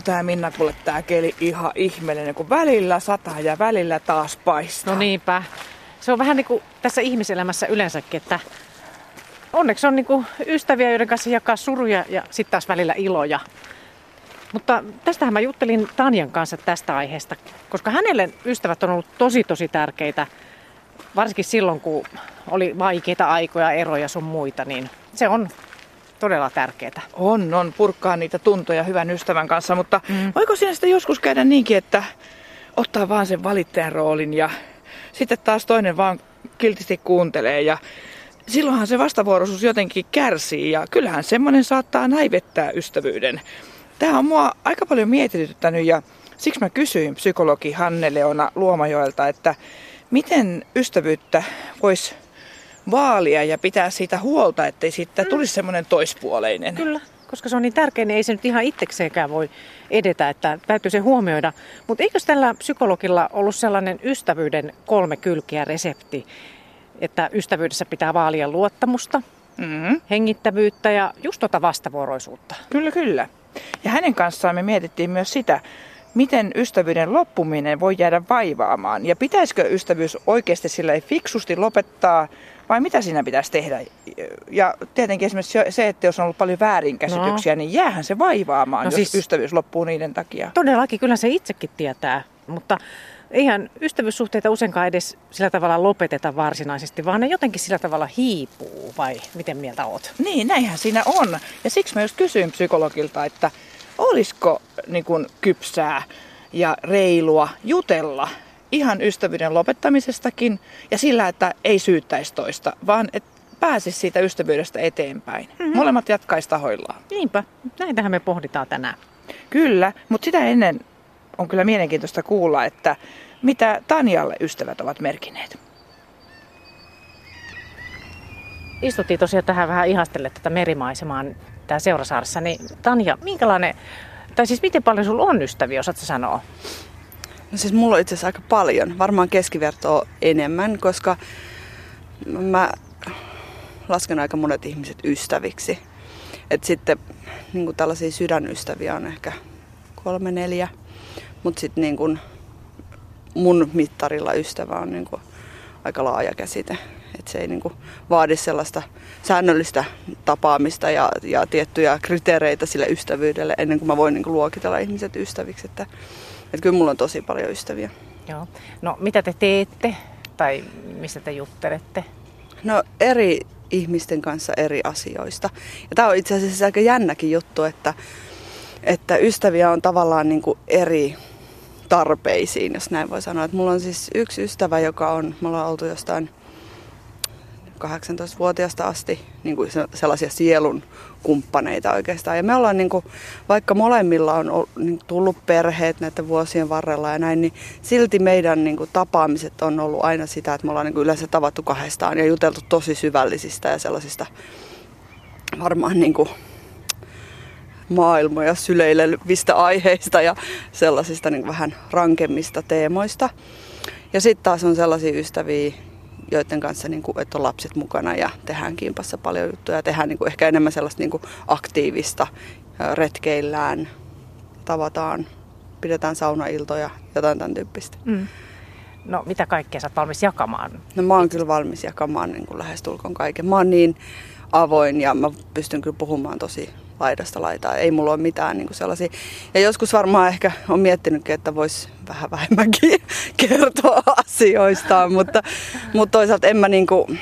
On tää Minna kuule tää keli ihan ihmeellinen, kun välillä sataa ja välillä taas paistaa. No niinpä. Se on vähän niin kuin tässä ihmiselämässä yleensäkin, että onneksi on niin kuin ystäviä, joiden kanssa jakaa suruja ja sitten taas välillä iloja. Mutta tästähän mä juttelin Tanjan kanssa tästä aiheesta, koska hänelle ystävät on ollut tosi tosi tärkeitä, varsinkin silloin kun oli vaikeita aikoja, eroja sun muita, niin se on todella tärkeää. On, on purkaa niitä tuntoja hyvän ystävän kanssa, mutta mm. voiko siinä sitten joskus käydä niinkin, että ottaa vaan sen valittajan roolin ja sitten taas toinen vaan kiltisti kuuntelee ja silloinhan se vastavuoroisuus jotenkin kärsii ja kyllähän semmoinen saattaa näivettää ystävyyden. Tämä on mua aika paljon mietityttänyt ja siksi mä kysyin psykologi Hanne-Leona Luomajoelta, että miten ystävyyttä voisi vaalia ja pitää siitä huolta, ettei siitä mm. tulisi semmoinen toispuoleinen. Kyllä, koska se on niin tärkeä, niin ei se nyt ihan itsekseenkään voi edetä, että täytyy se huomioida. Mutta eikö tällä psykologilla ollut sellainen ystävyyden kolme kylkiä resepti, että ystävyydessä pitää vaalia luottamusta, mm-hmm. hengittävyyttä ja just tuota vastavuoroisuutta? Kyllä, kyllä. Ja hänen kanssaan me mietittiin myös sitä, miten ystävyyden loppuminen voi jäädä vaivaamaan. Ja pitäisikö ystävyys oikeasti sillä fiksusti lopettaa vai mitä siinä pitäisi tehdä? Ja tietenkin esimerkiksi se, että jos on ollut paljon väärinkäsityksiä, no. niin jäähän se vaivaamaan, no jos siis, ystävyys loppuu niiden takia. Todellakin, kyllä se itsekin tietää, mutta eihän ystävyyssuhteita useinkaan edes sillä tavalla lopeteta varsinaisesti, vaan ne jotenkin sillä tavalla hiipuu, vai miten mieltä oot? Niin, näinhän siinä on. Ja siksi mä just kysyin psykologilta, että olisiko niin kuin, kypsää ja reilua jutella ihan ystävyyden lopettamisestakin ja sillä, että ei syyttäisi toista, vaan että pääsisi siitä ystävyydestä eteenpäin. Mm-hmm. Molemmat jatkaisi tahoillaan. Niinpä, näitähän me pohditaan tänään. Kyllä, mutta sitä ennen on kyllä mielenkiintoista kuulla, että mitä Tanjalle ystävät ovat merkineet. Istuttiin tosiaan tähän vähän ihastelle tätä merimaisemaan tää Seurasaaressa, niin Tanja, minkälainen, tai siis miten paljon sulla on ystäviä, osaatko sanoa? No siis mulla on itse asiassa aika paljon, varmaan keskivertoa enemmän, koska mä lasken aika monet ihmiset ystäviksi. Et sitten niin kuin tällaisia sydänystäviä on ehkä kolme, neljä. Mutta sitten niin mun mittarilla ystävä on niin kuin aika laaja käsite. Et se ei niin kuin vaadi sellaista säännöllistä tapaamista ja, ja tiettyjä kriteereitä sille ystävyydelle ennen kuin mä voin niin kuin luokitella ihmiset ystäviksi. Että, että kyllä mulla on tosi paljon ystäviä. Joo. No mitä te teette tai mistä te juttelette? No eri ihmisten kanssa eri asioista. Ja tämä on itse asiassa aika jännäkin juttu, että, että ystäviä on tavallaan niin kuin eri tarpeisiin, jos näin voi sanoa. Että mulla on siis yksi ystävä, joka on, me ollaan oltu jostain 18-vuotiaasta asti niin kuin sellaisia sielun kumppaneita oikeastaan. Ja me ollaan, niin kuin, vaikka molemmilla on niin tullut perheet näiden vuosien varrella ja näin, niin silti meidän niin kuin, tapaamiset on ollut aina sitä, että me ollaan niin kuin, yleensä tavattu kahdestaan ja juteltu tosi syvällisistä ja sellaisista varmaan niin kuin, maailmoja syleilevistä aiheista ja sellaisista niin vähän rankemmista teemoista. Ja sitten taas on sellaisia ystäviä, joiden kanssa, niin kuin, että on lapset mukana ja tehdään kimpassa paljon juttuja ja tehdään niin kuin, ehkä enemmän sellaista niin kuin, aktiivista, retkeillään, tavataan, pidetään saunailtoja, jotain tämän tyyppistä. Mm. No mitä kaikkea sä oot valmis jakamaan? No mä oon kyllä valmis jakamaan niin kuin lähestulkoon kaiken. Mä oon niin avoin ja mä pystyn kyllä puhumaan tosi laidasta laitaa. Ei mulla ole mitään niin kuin sellaisia. Ja joskus varmaan ehkä on miettinytkin, että voisi vähän vähemmänkin kertoa asioistaan, mutta, mutta toisaalta en mä niin kuin,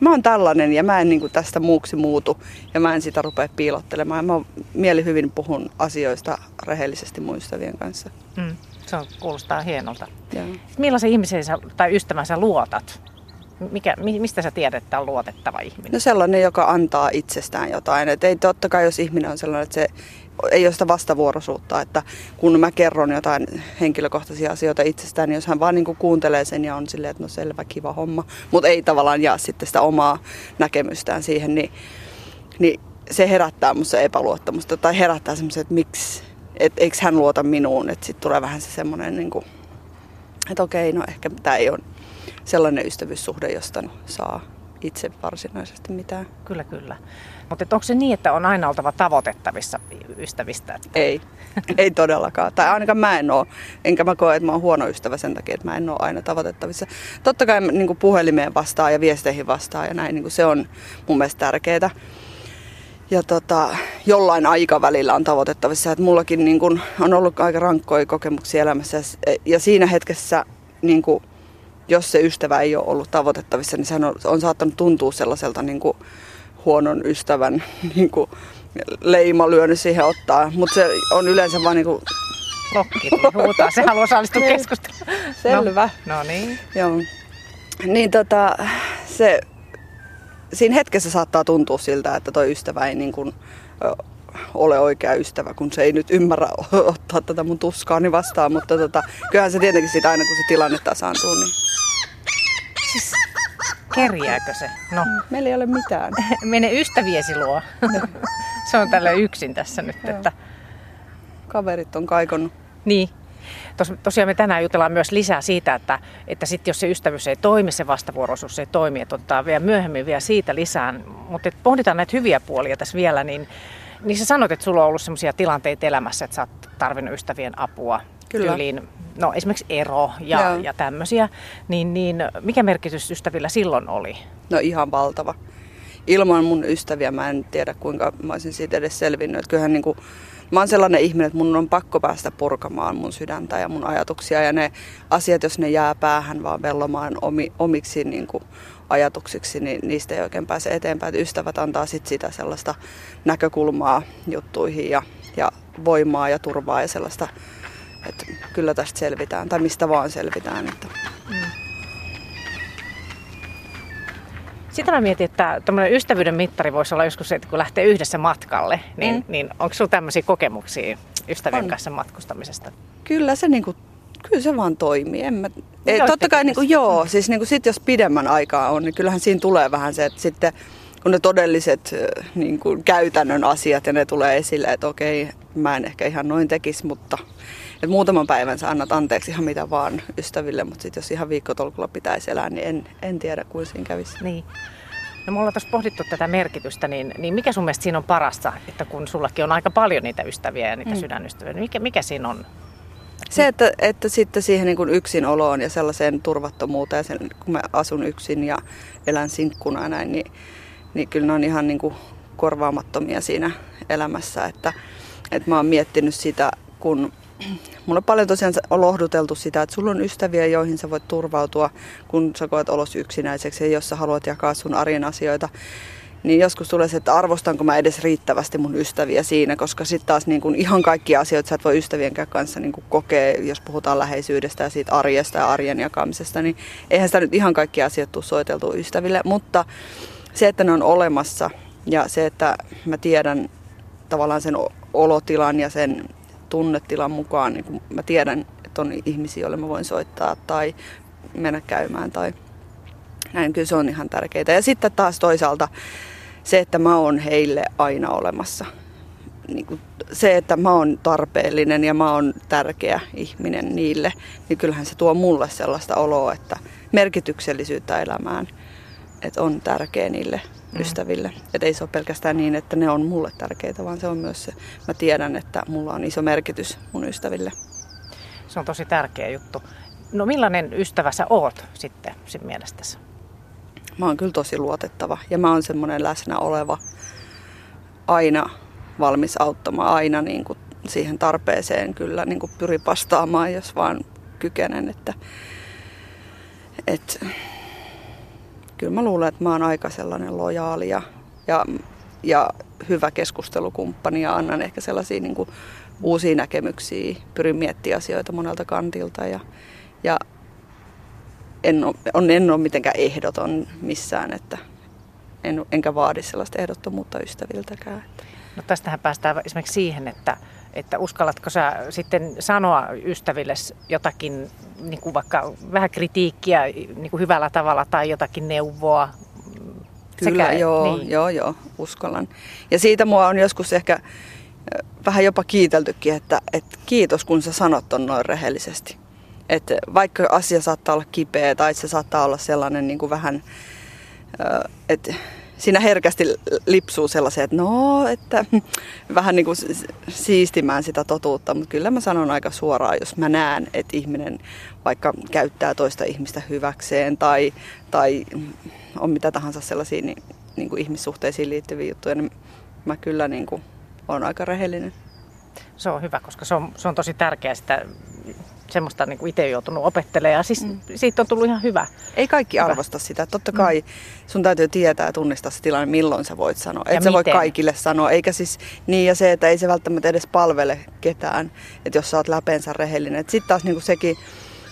mä oon tällainen ja mä en niin kuin tästä muuksi muutu ja mä en sitä rupea piilottelemaan. Mä mieli hyvin puhun asioista rehellisesti muistavien kanssa. Mm, se on, kuulostaa hienolta. Ja. Millaisen ihmisen sä, tai ystävän sä luotat? Mikä, mistä sä tiedät, että on luotettava ihminen? No sellainen, joka antaa itsestään jotain. Et ei totta kai, jos ihminen on sellainen, että se ei ole sitä vastavuoroisuutta, että kun mä kerron jotain henkilökohtaisia asioita itsestään, niin jos hän vaan niin kuuntelee sen ja on silleen, että no selvä, kiva homma, mutta ei tavallaan jaa sitten sitä omaa näkemystään siihen, niin, niin se herättää musta epäluottamusta tai herättää semmoisen, että miksi, että eikö hän luota minuun, että sitten tulee vähän se semmoinen, niin kuin, että okei, no ehkä tämä ei ole sellainen ystävyyssuhde, josta saa itse varsinaisesti mitään. Kyllä, kyllä. Mutta onko se niin, että on aina oltava tavoitettavissa ystävistä? Ei, ei todellakaan. Tai ainakaan mä en ole. Enkä mä koe, että mä oon huono ystävä sen takia, että mä en ole aina tavoitettavissa. Totta kai niin puhelimeen vastaan ja viesteihin vastaan ja näin, niin se on mun mielestä tärkeää. Ja tota, jollain aikavälillä on tavoitettavissa. Että mullakin niin kun, on ollut aika rankkoja kokemuksia elämässä. Ja siinä hetkessä, niin kun, jos se ystävä ei ole ollut tavoitettavissa, niin se on, on saattanut tuntua sellaiselta niin kun, huonon ystävän niin kuin, leima lyönyt siihen ottaa. Mutta se on yleensä vaan niin kuin... Lokki niin huutaa, se haluaa osallistua niin. keskusteluun. Selvä. No, no niin. Joo. Niin tota, se, siinä hetkessä saattaa tuntua siltä, että toi ystävä ei niin kuin, ole oikea ystävä, kun se ei nyt ymmärrä ottaa tätä mun tuskaani vastaan, mutta tota, kyllähän se tietenkin siitä aina, kun se tilanne tasaantuu, niin... Kerjääkö se? No. Meillä ei ole mitään. Mene ystäviesi luo. se on tällä yksin tässä nyt. Että... Kaverit on kaikonnut. Niin. Tos, tosiaan me tänään jutellaan myös lisää siitä, että, että sit jos se ystävyys ei toimi, se vastavuoroisuus ei toimi, että ottaa vielä myöhemmin vielä siitä lisää. Mutta pohditaan näitä hyviä puolia tässä vielä, niin, niin sä sanoit, että sulla on ollut sellaisia tilanteita elämässä, että sä oot tarvinnut ystävien apua. Kyllä. Tyyliin no esimerkiksi ero ja, ja tämmöisiä, niin, niin mikä merkitys ystävillä silloin oli? No ihan valtava. Ilman mun ystäviä mä en tiedä kuinka mä olisin siitä edes selvinnyt. Että kyllähän niin kuin, mä oon sellainen ihminen, että mun on pakko päästä purkamaan mun sydäntä ja mun ajatuksia. Ja ne asiat, jos ne jää päähän vaan vellomaan omi, omiksi niin kuin, ajatuksiksi, niin niistä ei oikein pääse eteenpäin. Että ystävät antaa sit sitä sellaista näkökulmaa juttuihin ja, ja voimaa ja turvaa ja sellaista että kyllä tästä selvitään, tai mistä vaan selvitään. Että. Mm. Sitä mä mietin, että tämmöinen ystävyyden mittari voisi olla joskus se, että kun lähtee yhdessä matkalle, niin, mm. niin onko sinulla tämmöisiä kokemuksia ystävien on. kanssa matkustamisesta? Kyllä se, niinku, kyllä se vaan toimii. En mä, ei, totta kai niinku, joo, siis niinku, sit jos pidemmän aikaa on, niin kyllähän siinä tulee vähän se, että sitten kun ne todelliset niin kuin käytännön asiat ja ne tulee esille, että okei, mä en ehkä ihan noin tekisi, mutta että muutaman päivän sä annat anteeksi ihan mitä vaan ystäville, mutta sitten jos ihan viikkotolkulla pitäisi elää, niin en, en tiedä kuin siinä kävisi. Niin. No mulla on tuossa pohdittu tätä merkitystä, niin, niin mikä sun mielestä siinä on parasta, että kun sullakin on aika paljon niitä ystäviä ja niitä mm. sydänystäviä, niin mikä, mikä siinä on? Se, että, että sitten siihen niin kuin yksinoloon ja sellaiseen turvattomuuteen, sen, kun mä asun yksin ja elän sinkkuna ja näin, niin, niin kyllä ne on ihan niin kuin korvaamattomia siinä elämässä. Että, että mä oon miettinyt sitä, kun Mulla on paljon tosiaan lohduteltu sitä, että sulla on ystäviä, joihin sä voit turvautua, kun sä koet olos yksinäiseksi ja jos sä haluat jakaa sun arjen asioita. Niin joskus tulee se, että arvostanko mä edes riittävästi mun ystäviä siinä, koska sitten taas niin kun ihan kaikki asioita sä et voi ystävien kanssa niin kokea, jos puhutaan läheisyydestä ja siitä arjesta ja arjen jakamisesta, niin eihän sitä nyt ihan kaikki asiat tule soiteltua ystäville, mutta se, että ne on olemassa ja se, että mä tiedän tavallaan sen olotilan ja sen tunnetilan mukaan, niin kun mä tiedän, että on ihmisiä, joille mä voin soittaa tai mennä käymään tai näin, kyllä se on ihan tärkeää. Ja sitten taas toisaalta se, että mä oon heille aina olemassa. Niin kuin se, että mä oon tarpeellinen ja mä oon tärkeä ihminen niille, niin kyllähän se tuo mulle sellaista oloa, että merkityksellisyyttä elämään, että on tärkeä niille mm. ystäville. Että ei se ole pelkästään niin, että ne on mulle tärkeitä, vaan se on myös se, mä tiedän, että mulla on iso merkitys mun ystäville. Se on tosi tärkeä juttu. No millainen ystävä sä oot sitten sin mielestäsi? Mä oon kyllä tosi luotettava ja mä oon semmoinen läsnä oleva, aina valmis auttamaan, aina niin kuin siihen tarpeeseen kyllä niin kuin pyri vastaamaan, jos vaan kykenen. Että, että kyllä mä luulen, että mä oon aika sellainen lojaali ja, ja, ja hyvä keskustelukumppani ja annan ehkä sellaisia niin kuin uusia näkemyksiä, pyrin miettimään asioita monelta kantilta ja, ja en ole, on, en ole mitenkään ehdoton missään, että en, enkä vaadi sellaista ehdottomuutta ystäviltäkään. No tästähän päästään esimerkiksi siihen, että, että uskallatko sä sitten sanoa ystäville jotakin, niin kuin vaikka vähän kritiikkiä niin kuin hyvällä tavalla tai jotakin neuvoa? Kyllä, Sekä, joo, niin. joo, joo, uskallan. Ja siitä mua on joskus ehkä vähän jopa kiiteltykin, että, että kiitos kun sä sanot on noin rehellisesti. Että vaikka asia saattaa olla kipeä tai se saattaa olla sellainen niin kuin vähän että siinä herkästi lipsuu sellaisia, että no, että vähän niin kuin siistimään sitä totuutta, mutta kyllä mä sanon aika suoraan, jos mä näen, että ihminen vaikka käyttää toista ihmistä hyväkseen tai, tai on mitä tahansa sellaisia niin, niin kuin ihmissuhteisiin liittyviä juttuja, niin mä kyllä niin kuin olen aika rehellinen. Se on hyvä, koska se on, se on tosi tärkeää sitä semmoista niin kuin itse joutunut opettelemaan ja siis mm. siitä on tullut ihan hyvä. Ei kaikki hyvä. arvosta sitä. Totta mm. kai mm. sun täytyy tietää ja tunnistaa se tilanne, milloin sä voit sanoa. Et sä voi kaikille sanoa, eikä siis niin ja se, että ei se välttämättä edes palvele ketään, että jos sä oot läpeensä rehellinen. Sitten taas niin kuin sekin,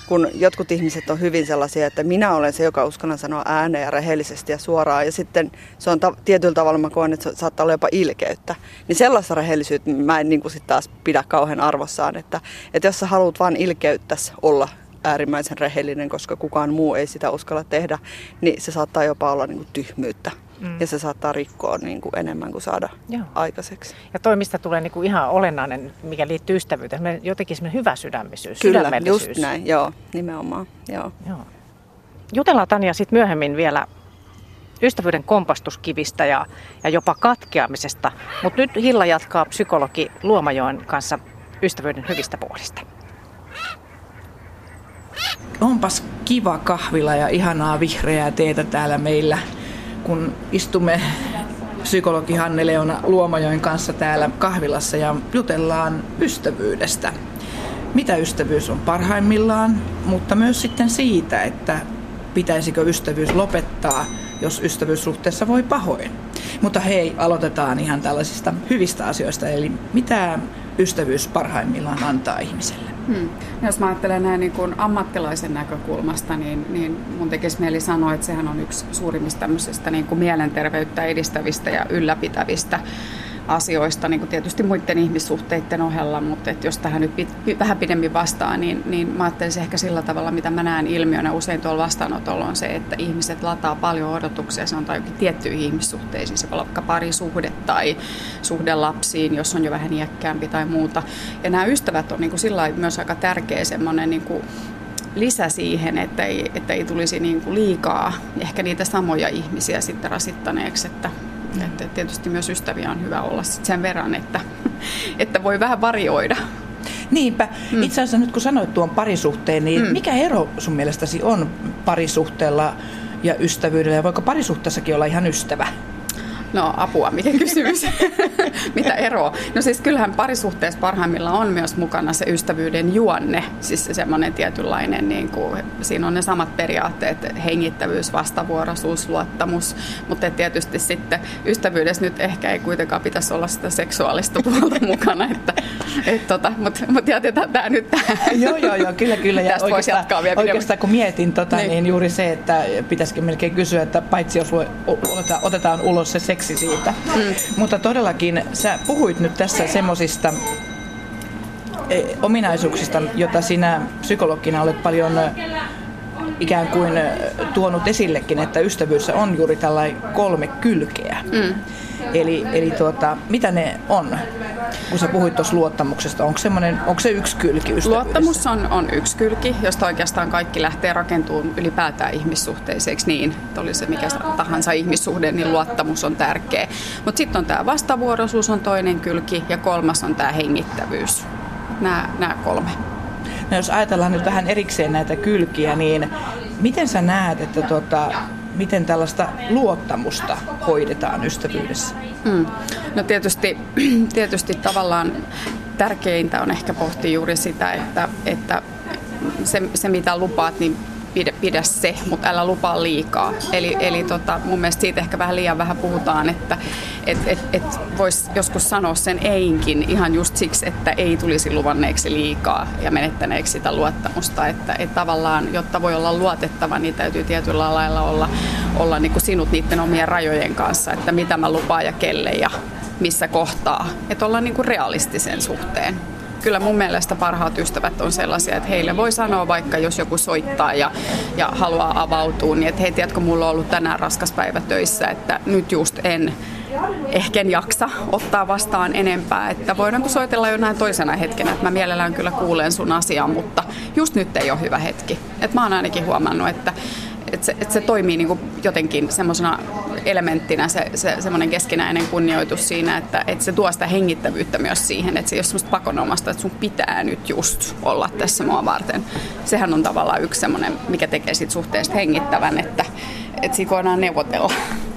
kun jotkut ihmiset on hyvin sellaisia, että minä olen se, joka uskallan sanoa ääneen ja rehellisesti ja suoraan. Ja sitten se on ta- tietyllä tavalla, mä koen, että se saattaa olla jopa ilkeyttä. Niin sellaista rehellisyyttä mä en niin kuin taas pidä kauhean arvossaan, että, että jos sä haluat vain ilkeyttä olla äärimmäisen rehellinen, koska kukaan muu ei sitä uskalla tehdä, niin se saattaa jopa olla niin kuin tyhmyyttä. Mm. Ja se saattaa rikkoa niin kuin enemmän kuin saada Joo. aikaiseksi. Ja toimista tulee niin kuin ihan olennainen, mikä liittyy ystävyyteen. Jotenkin semmoinen hyvä sydämisyys, Kyllä, just näin. Joo, nimenomaan. Joo. Joo. Jutellaan Tanja sitten myöhemmin vielä ystävyyden kompastuskivistä ja, ja jopa katkeamisesta. Mutta nyt Hilla jatkaa psykologi Luomajoen kanssa ystävyyden hyvistä puolista. Onpas kiva kahvila ja ihanaa vihreää teetä täällä meillä kun istumme psykologi Hanne Leona Luomajoen kanssa täällä kahvilassa ja jutellaan ystävyydestä. Mitä ystävyys on parhaimmillaan, mutta myös sitten siitä, että pitäisikö ystävyys lopettaa, jos ystävyyssuhteessa voi pahoin. Mutta hei, aloitetaan ihan tällaisista hyvistä asioista, eli mitä ystävyys parhaimmillaan antaa ihmiselle? Hmm. Jos mä ajattelen näin niin kuin ammattilaisen näkökulmasta, niin, niin mun tekisi mieli sanoa, että sehän on yksi suurimmista niin kuin mielenterveyttä edistävistä ja ylläpitävistä asioista, niin kuin tietysti muiden ihmissuhteiden ohella, mutta että jos tähän nyt pit, vähän pidemmin vastaa, niin, niin mä ajattelisin ehkä sillä tavalla, mitä mä näen ilmiönä usein tuolla vastaanotolla on se, että ihmiset lataa paljon odotuksia, se on tai tiettyihin ihmissuhteisiin, se voi olla vaikka parisuhde tai suhde lapsiin, jos on jo vähän iäkkäämpi tai muuta. Ja nämä ystävät on niin kuin sillä myös aika tärkeä semmoinen niin kuin lisä siihen, että ei, että ei tulisi niin kuin liikaa ehkä niitä samoja ihmisiä sitten rasittaneeksi, että. Että tietysti myös ystäviä on hyvä olla sit sen verran, että, että voi vähän varioida. Niinpä. Mm. Itse asiassa nyt kun sanoit tuon parisuhteen, niin mm. mikä ero sun mielestäsi on parisuhteella ja ystävyydellä? Ja voiko parisuhteessakin olla ihan ystävä? No apua, mikä kysymys? Mitä eroa? No siis kyllähän parisuhteessa parhaimmillaan on myös mukana se ystävyyden juonne, siis se semmoinen tietynlainen, niin kuin, siinä on ne samat periaatteet, hengittävyys, vastavuoroisuus, luottamus, mutta tietysti sitten ystävyydessä nyt ehkä ei kuitenkaan pitäisi olla sitä seksuaalista puolta mukana, että, et, tota, mutta mut jätetään tämä nyt tähän. joo, joo, joo, kyllä, kyllä. Ja Tästä voisi jatkaa vielä Oikeastaan kun mietin, tota, niin. niin juuri se, että pitäisikö melkein kysyä, että paitsi jos otetaan ulos se seksi seksi siitä. Mm. Mutta todellakin sä puhuit nyt tässä semmoisista e, ominaisuuksista, jota sinä psykologina olet paljon e, ikään kuin e, tuonut esillekin, että ystävyys on juuri tällainen kolme kylkeä. Mm. Eli, eli tuota, mitä ne on? Kun sä puhuit tuossa luottamuksesta, onko, onko se yksi kylki Luottamus on, on yksi kylki, josta oikeastaan kaikki lähtee rakentumaan ylipäätään ihmissuhteiseksi niin, että oli se mikä tahansa ihmissuhde, niin luottamus on tärkeä. Mutta sitten on tämä vastavuoroisuus on toinen kylki ja kolmas on tämä hengittävyys. Nämä, nämä kolme. No jos ajatellaan nyt vähän erikseen näitä kylkiä, niin miten sä näet, että tuota, miten tällaista luottamusta hoidetaan ystävyydessä? Mm. No tietysti, tietysti tavallaan tärkeintä on ehkä pohtia juuri sitä, että, että se, se mitä lupaat, niin pidä, pidä se, mutta älä lupaa liikaa. Eli, eli tota, mun mielestä siitä ehkä vähän liian vähän puhutaan, että et, et, et voisi joskus sanoa sen einkin ihan just siksi, että ei tulisi luvanneeksi liikaa ja menettäneeksi sitä luottamusta. Että et tavallaan, jotta voi olla luotettava, niin täytyy tietyllä lailla olla, olla niin kuin sinut niiden omien rajojen kanssa, että mitä mä lupaan ja kelle ja missä kohtaa. Että ollaan niin kuin realistisen suhteen kyllä mun mielestä parhaat ystävät on sellaisia, että heille voi sanoa vaikka, jos joku soittaa ja, ja haluaa avautua, niin että hei, tiedätkö, mulla on ollut tänään raskas päivä töissä, että nyt just en ehkä en jaksa ottaa vastaan enempää, että voidaanko soitella näin toisena hetkenä, että mä mielellään kyllä kuulen sun asiaa, mutta just nyt ei ole hyvä hetki. Et mä oon ainakin huomannut, että et se, et se toimii niin jotenkin semmoisena elementtinä se, se semmoinen keskinäinen kunnioitus siinä, että, että se tuo sitä hengittävyyttä myös siihen, että se ei ole semmoista pakonomasta, että sun pitää nyt just olla tässä mua varten. Sehän on tavallaan yksi semmoinen, mikä tekee siitä suhteesta hengittävän, että, että siitä voidaan neuvotella.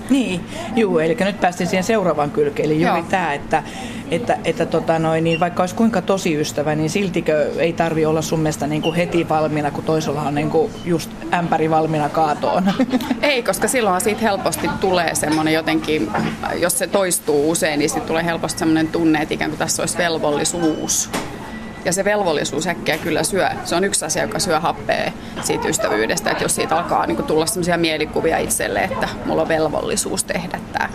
Niin, juu, eli nyt päästiin siihen seuraavaan kylkeen, eli juuri tämä, että, että, että tota noin, niin vaikka olisi kuinka tosi ystävä, niin siltikö ei tarvi olla sun mielestä niin kuin heti valmiina, kun toisella on niin kuin just ämpäri valmiina kaatoon? Ei, koska silloin siitä helposti tulee semmoinen jotenkin, jos se toistuu usein, niin sitten tulee helposti semmoinen tunne, että ikään kuin tässä olisi velvollisuus ja se velvollisuus äkkiä kyllä syö. Se on yksi asia, joka syö happea siitä ystävyydestä, että jos siitä alkaa niin tulla sellaisia mielikuvia itselle, että mulla on velvollisuus tehdä tämä.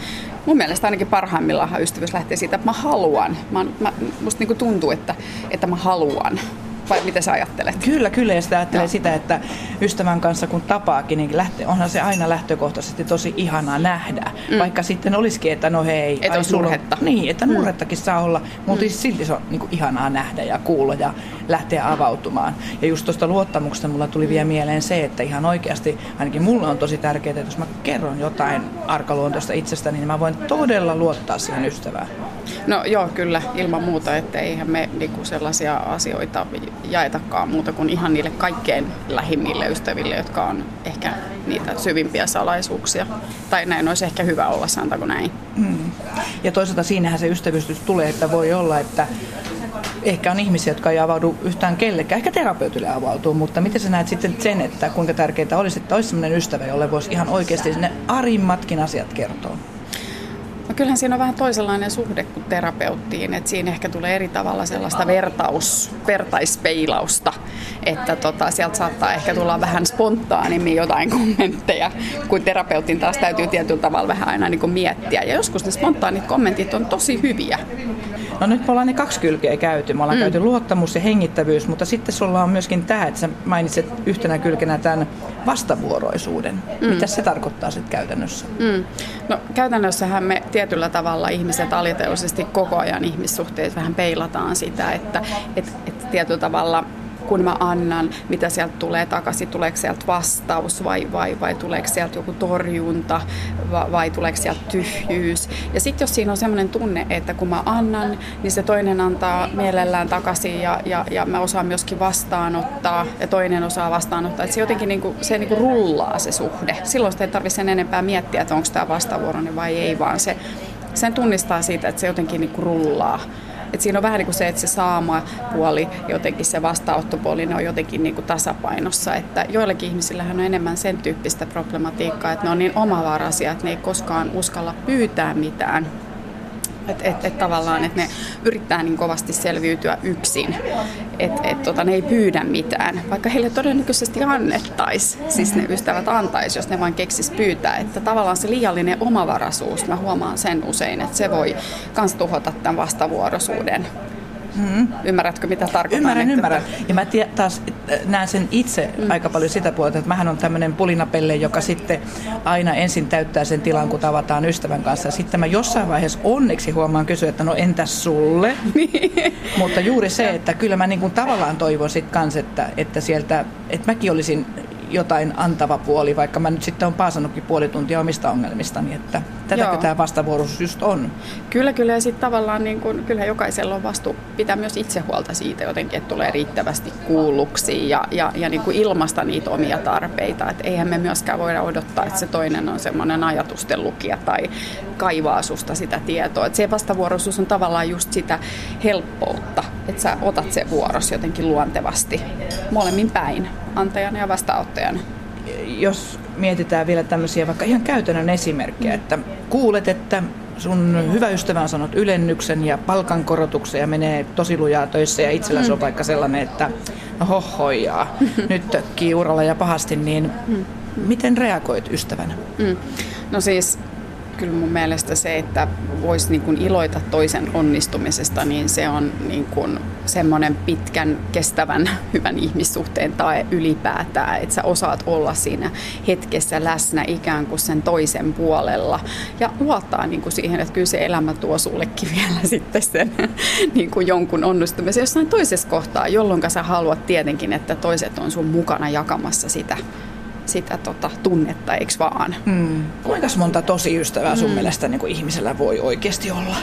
Mun mielestä ainakin parhaimmillaan ystävyys lähtee siitä, että mä haluan. Mä, mä, musta niin tuntuu, että, että mä haluan vai mitä sä ajattelet? Kyllä, kyllä. Ja sitä ajattelee no. sitä, että ystävän kanssa kun tapaakin, niin lähtee, onhan se aina lähtökohtaisesti tosi ihanaa nähdä. Mm. Vaikka sitten olisikin, että no hei. Että on murhetta. Niin, että mm. murhettakin saa olla. Mutta mm. silti se on niin kuin, ihanaa nähdä ja kuulla ja lähteä avautumaan. Ja just tuosta luottamuksesta mulla tuli vielä mieleen se, että ihan oikeasti, ainakin mulle on tosi tärkeää, että jos mä kerron jotain arkaluontoista itsestäni, niin mä voin todella luottaa siihen ystävään. No joo, kyllä, ilman muuta, että eihän me niinku sellaisia asioita jaetakaan muuta kuin ihan niille kaikkein lähimmille ystäville, jotka on ehkä niitä syvimpiä salaisuuksia. Tai näin olisi ehkä hyvä olla, sanotaanko näin. Hmm. Ja toisaalta siinähän se ystävyys tulee, että voi olla, että ehkä on ihmisiä, jotka ei avaudu yhtään kellekään. Ehkä terapeutille avautuu, mutta miten sä näet sitten sen, että kuinka tärkeää olisi, että olisi sellainen ystävä, jolle voisi ihan oikeasti ne arimmatkin asiat kertoa? No kyllähän siinä on vähän toisenlainen suhde kuin terapeuttiin, että siinä ehkä tulee eri tavalla sellaista vertaus, vertaispeilausta, että tota, sieltä saattaa ehkä tulla vähän spontaanimmin jotain kommentteja, kun terapeutin taas täytyy tietyllä tavalla vähän aina niin kuin miettiä. Ja joskus ne spontaanit kommentit on tosi hyviä. No nyt me ollaan ne kaksi kylkeä käyty. Me ollaan mm. käyty luottamus ja hengittävyys, mutta sitten sulla on myöskin tämä, että sä mainitset yhtenä kylkenä tämän vastavuoroisuuden. Mm. Mitä se tarkoittaa sitten käytännössä? Mm. No käytännössähän me tietyllä tavalla ihmiset aliteollisesti koko ajan ihmissuhteet vähän peilataan sitä, että et, et tietyllä tavalla kun mä annan, mitä sieltä tulee takaisin, tuleeko sieltä vastaus vai, vai, vai tuleeko sieltä joku torjunta vai, vai tuleeko sieltä tyhjyys. Ja sitten jos siinä on sellainen tunne, että kun mä annan, niin se toinen antaa mielellään takaisin ja, ja, ja mä osaan myöskin vastaanottaa ja toinen osaa vastaanottaa. Että se jotenkin niinku, se niinku rullaa se suhde. Silloin sitä ei tarvitse sen enempää miettiä, että onko tämä vastavuoroinen vai ei, vaan se, sen tunnistaa siitä, että se jotenkin niinku rullaa. Et siinä on vähän niin kuin se, että se saama puoli, jotenkin se vastaanottopuoli, ne on jotenkin niin kuin tasapainossa. Että joillekin ihmisillähän on enemmän sen tyyppistä problematiikkaa, että ne on niin omavaraisia, että ne ei koskaan uskalla pyytää mitään että et, et tavallaan, että ne yrittää niin kovasti selviytyä yksin. Että et, tota, ne ei pyydä mitään, vaikka heille todennäköisesti annettaisiin. Siis ne ystävät antaisi, jos ne vain keksis pyytää. Että tavallaan se liiallinen omavaraisuus, mä huomaan sen usein, että se voi myös tuhota tämän vastavuoroisuuden. Mm. Ymmärrätkö, mitä tarkoitan? Ymmärrän, että ymmärrän. Ja mä tie, taas näen sen itse mm. aika paljon sitä puolta, että mähän on tämmöinen pulinapelle, joka sitten aina ensin täyttää sen tilan, kun tavataan ystävän kanssa. Sitten mä jossain vaiheessa onneksi huomaan kysyä, että no entäs sulle? Mutta juuri se, että kyllä mä niin kuin tavallaan toivon sitten kanssa, että, että sieltä, että mäkin olisin jotain antava puoli, vaikka mä nyt sitten on paasannutkin puoli tuntia omista ongelmistani, että tätäkö tämä vastavuoroisuus just on. Kyllä, kyllä ja sitten tavallaan niin kun, kyllä jokaisella on vastu pitää myös itse huolta siitä jotenkin, että tulee riittävästi kuulluksi ja, ja, ja niin kuin ilmasta niitä omia tarpeita. Et eihän me myöskään voida odottaa, että se toinen on semmoinen ajatusten lukija tai kaivaa susta sitä tietoa. Et se vastavuoroisuus on tavallaan just sitä helppoutta, että sä otat sen vuoros jotenkin luontevasti molemmin päin, antajana ja vastaanottajana jos mietitään vielä tämmöisiä vaikka ihan käytännön esimerkkejä, että kuulet, että sun hyvä ystävä on sanonut ylennyksen ja palkankorotuksen ja menee tosi lujaa töissä ja itsellä se on vaikka sellainen, että no hohojaa, nyt tökkii uralla ja pahasti, niin miten reagoit ystävänä? Mm. No siis kyllä mun mielestä se, että voisi niin kuin iloita toisen onnistumisesta, niin se on niin kuin semmoinen pitkän, kestävän, hyvän ihmissuhteen tai ylipäätään, että sä osaat olla siinä hetkessä läsnä ikään kuin sen toisen puolella. Ja luottaa niin kuin siihen, että kyllä se elämä tuo sullekin vielä sitten sen niin kuin jonkun onnistumisen jossain toisessa kohtaa, jolloin sä haluat tietenkin, että toiset on sun mukana jakamassa sitä sitä tota, tunnetta, eikö vaan? Mm. Kuinka monta tosi ystävää sun mm. mielestä niin kuin ihmisellä voi oikeasti olla?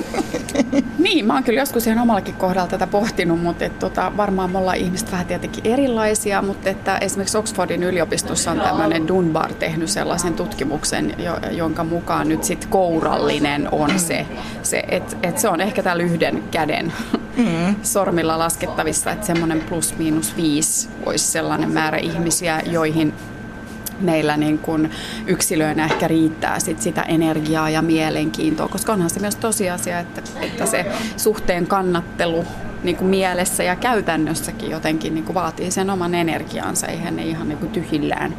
niin, mä oon kyllä joskus ihan omallakin kohdalla tätä pohtinut, mutta et, tota, varmaan me ollaan ihmiset vähän tietenkin erilaisia, mutta että esimerkiksi Oxfordin yliopistossa on tämmöinen Dunbar tehnyt sellaisen tutkimuksen, jonka mukaan nyt sit kourallinen on se, se että et se on ehkä täällä yhden käden mm. sormilla laskettavissa, että semmoinen plus miinus viisi olisi sellainen määrä ihmisiä, joihin meillä niin kuin yksilöinä ehkä riittää sit sitä energiaa ja mielenkiintoa, koska onhan se myös tosiasia, että, että se suhteen kannattelu niin kuin mielessä ja käytännössäkin jotenkin niin kuin vaatii sen oman energiaansa, eihän ne ihan niin kuin tyhjillään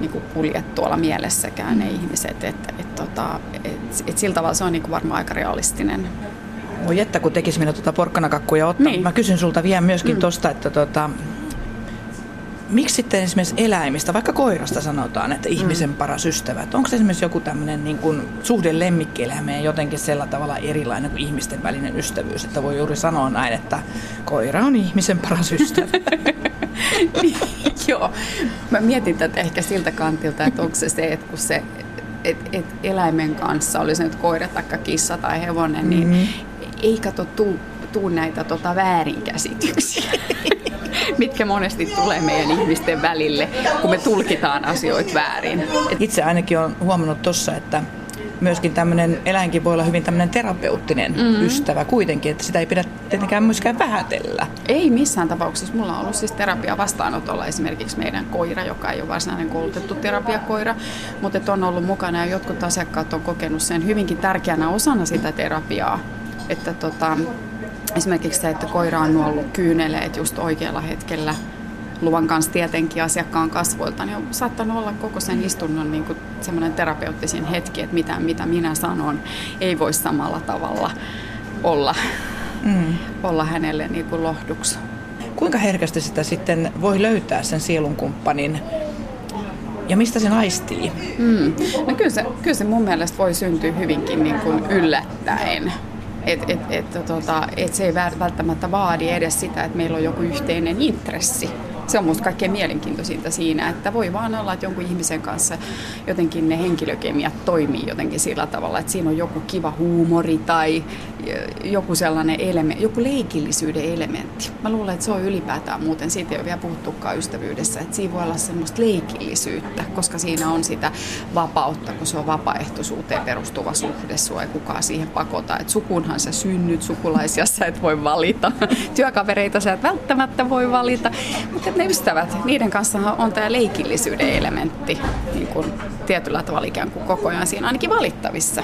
niin kuin kulje tuolla mielessäkään ne ihmiset. Et, et, tota, et, et sillä tavalla se on niin kuin varmaan aika realistinen voi että kun tekisi minä tuota porkkanakakkuja ottaa. Niin. Mä kysyn sulta vielä myöskin mm. tosta, että tota, miksi sitten esimerkiksi eläimistä, vaikka koirasta sanotaan, että ihmisen mm. paras ystävä, onko se esimerkiksi joku tämmöinen niin kuin suhde lemmikkieläimeen jotenkin sellä tavalla erilainen kuin ihmisten välinen ystävyys, että voi juuri sanoa näin, että koira on ihmisen paras ystävä. Joo, mä mietin tätä ehkä siltä kantilta, että onko se se, että kun se et, et eläimen kanssa, oli se nyt koira tai kissa tai hevonen, niin mm-hmm. ei kato tuu, tuu näitä tota väärinkäsityksiä. mitkä monesti tulee meidän ihmisten välille, kun me tulkitaan asioita väärin. Itse ainakin olen huomannut tuossa, että myöskin tämmöinen eläinkin voi olla hyvin tämmöinen terapeuttinen mm-hmm. ystävä kuitenkin, että sitä ei pidä tietenkään myöskään vähätellä. Ei missään tapauksessa. Mulla on ollut siis terapia vastaanotolla esimerkiksi meidän koira, joka ei ole varsinainen koulutettu terapiakoira, mutta on ollut mukana ja jotkut asiakkaat on kokenut sen hyvinkin tärkeänä osana sitä terapiaa. Että tota, Esimerkiksi se, että koira on nuollut kyyneleet just oikealla hetkellä luvan kanssa tietenkin asiakkaan kasvoilta, niin on saattanut olla koko sen istunnon niin kuin semmoinen terapeuttisin hetki, että mitä, mitä minä sanon ei voi samalla tavalla olla, mm. olla hänelle niin kuin lohduksi. Kuinka herkästi sitä sitten voi löytää sen sielunkumppanin ja mistä se aistii? Mm. No kyllä, se, kyllä se mun mielestä voi syntyä hyvinkin niin kuin yllättäen. Että et, et, tota, et se ei välttämättä vaadi edes sitä, että meillä on joku yhteinen intressi se on musta kaikkein mielenkiintoisinta siinä, että voi vaan olla, että jonkun ihmisen kanssa jotenkin ne henkilökemiat toimii jotenkin sillä tavalla, että siinä on joku kiva huumori tai joku sellainen elementti, joku leikillisyyden elementti. Mä luulen, että se on ylipäätään muuten, siitä ei ole vielä puhuttukaan ystävyydessä, että siinä voi olla semmoista leikillisyyttä, koska siinä on sitä vapautta, kun se on vapaaehtoisuuteen perustuva suhde, sua ei kukaan siihen pakota, että sukunhan sä synnyt, sukulaisia sä et voi valita, työkavereita sä et välttämättä voi valita, mutta ne ystävät, niiden kanssa on tämä leikillisyyden elementti niin kuin tietyllä tavalla ikään kuin koko ajan siinä ainakin valittavissa.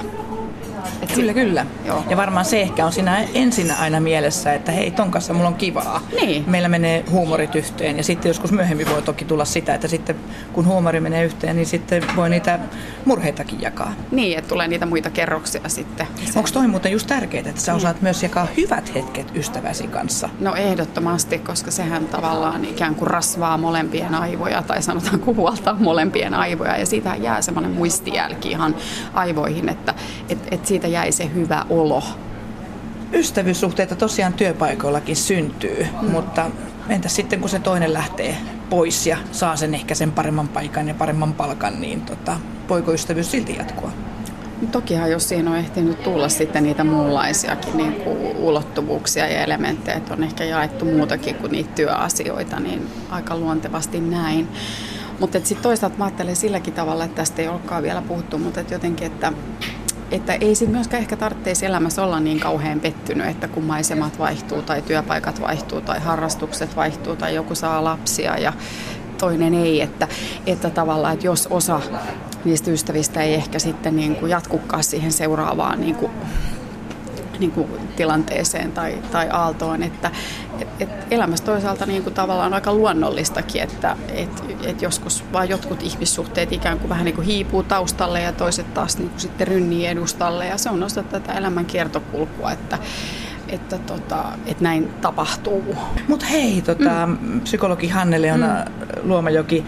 Et kyllä, kyllä. Joo. Ja varmaan se ehkä on siinä ensin aina mielessä, että hei, ton kanssa mulla on kivaa. Niin. Meillä menee huumorit yhteen ja sitten joskus myöhemmin voi toki tulla sitä, että sitten kun huumori menee yhteen, niin sitten voi niitä murheitakin jakaa. Niin, että tulee niitä muita kerroksia sitten. Onko toi muuten just tärkeää, että sä osaat mm. myös jakaa hyvät hetket ystäväsi kanssa? No ehdottomasti, koska sehän tavallaan ikään kuin rasvaa molempien aivoja tai sanotaan kuvaltaa molempien aivoja ja siitä jää semmoinen muistijälki ihan aivoihin, että et, et siitä jäi se hyvä olo. Ystävyyssuhteita tosiaan työpaikoillakin syntyy, mm. mutta entä sitten kun se toinen lähtee pois ja saa sen ehkä sen paremman paikan ja paremman palkan, niin tota, voiko ystävyys silti jatkua? Tokihan jos siinä on ehtinyt tulla sitten niitä muunlaisiakin niin kuin ulottuvuuksia ja elementtejä, että on ehkä jaettu muutakin kuin niitä työasioita, niin aika luontevasti näin. Mutta sitten toisaalta mä ajattelen silläkin tavalla, että tästä ei olekaan vielä puhuttu, mutta et jotenkin, että että ei siinä myöskään ehkä tarvitsisi elämässä olla niin kauhean pettynyt, että kun maisemat vaihtuu tai työpaikat vaihtuu tai harrastukset vaihtuu tai joku saa lapsia ja toinen ei, että, että tavallaan, että jos osa niistä ystävistä ei ehkä sitten niin kuin jatkukaan siihen seuraavaan niin kuin niin kuin tilanteeseen tai, tai aaltoon, että et, et elämässä toisaalta niin kuin tavallaan on aika luonnollistakin, että et, et joskus vaan jotkut ihmissuhteet ikään kuin vähän niin kuin hiipuu taustalle ja toiset taas niin kuin sitten rynnii edustalle ja se on osa tätä elämän kiertokulkua, että että, tota, että näin tapahtuu. Mutta hei, tota, mm. psykologi Hanne Leona mm. Luomajoki,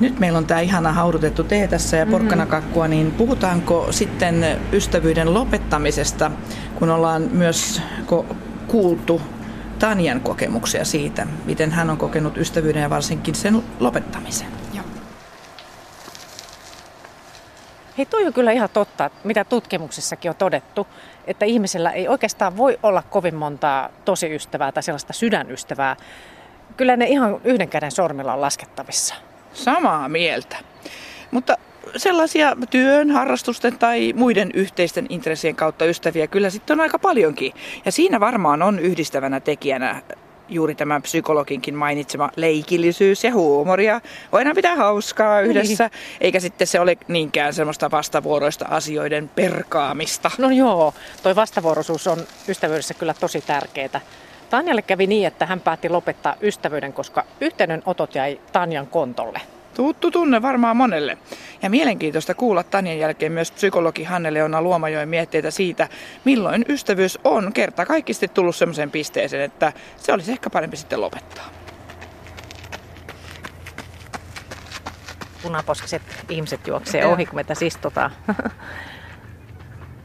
nyt meillä on tämä ihana haudutettu tee tässä ja porkkanakakkua, niin puhutaanko sitten ystävyyden lopettamisesta, kun ollaan myös kuultu Tanjan kokemuksia siitä, miten hän on kokenut ystävyyden ja varsinkin sen lopettamisen. Hei, toi on kyllä ihan totta, mitä tutkimuksissakin on todettu, että ihmisellä ei oikeastaan voi olla kovin montaa tosi ystävää tai sellaista sydänystävää. Kyllä ne ihan yhden käden sormilla on laskettavissa. Samaa mieltä. Mutta sellaisia työn, harrastusten tai muiden yhteisten intressien kautta ystäviä kyllä sitten on aika paljonkin. Ja siinä varmaan on yhdistävänä tekijänä juuri tämä psykologinkin mainitsema leikillisyys ja huumoria. Voidaan pitää hauskaa niin. yhdessä, niin. eikä sitten se ole niinkään semmoista vastavuoroista asioiden perkaamista. No joo, toi vastavuoroisuus on ystävyydessä kyllä tosi tärkeää. Tanjalle kävi niin, että hän päätti lopettaa ystävyyden, koska yhteydenotot jäi Tanjan kontolle. Tuttu tunne varmaan monelle. Ja mielenkiintoista kuulla Tanjan jälkeen myös psykologi Hanne-Leona Luomajoen mietteitä siitä, milloin ystävyys on kerta kaikkisti tullut sellaiseen pisteeseen, että se olisi ehkä parempi sitten lopettaa. Punaposkiset ihmiset juoksee ohi, kun me tässä istutaan.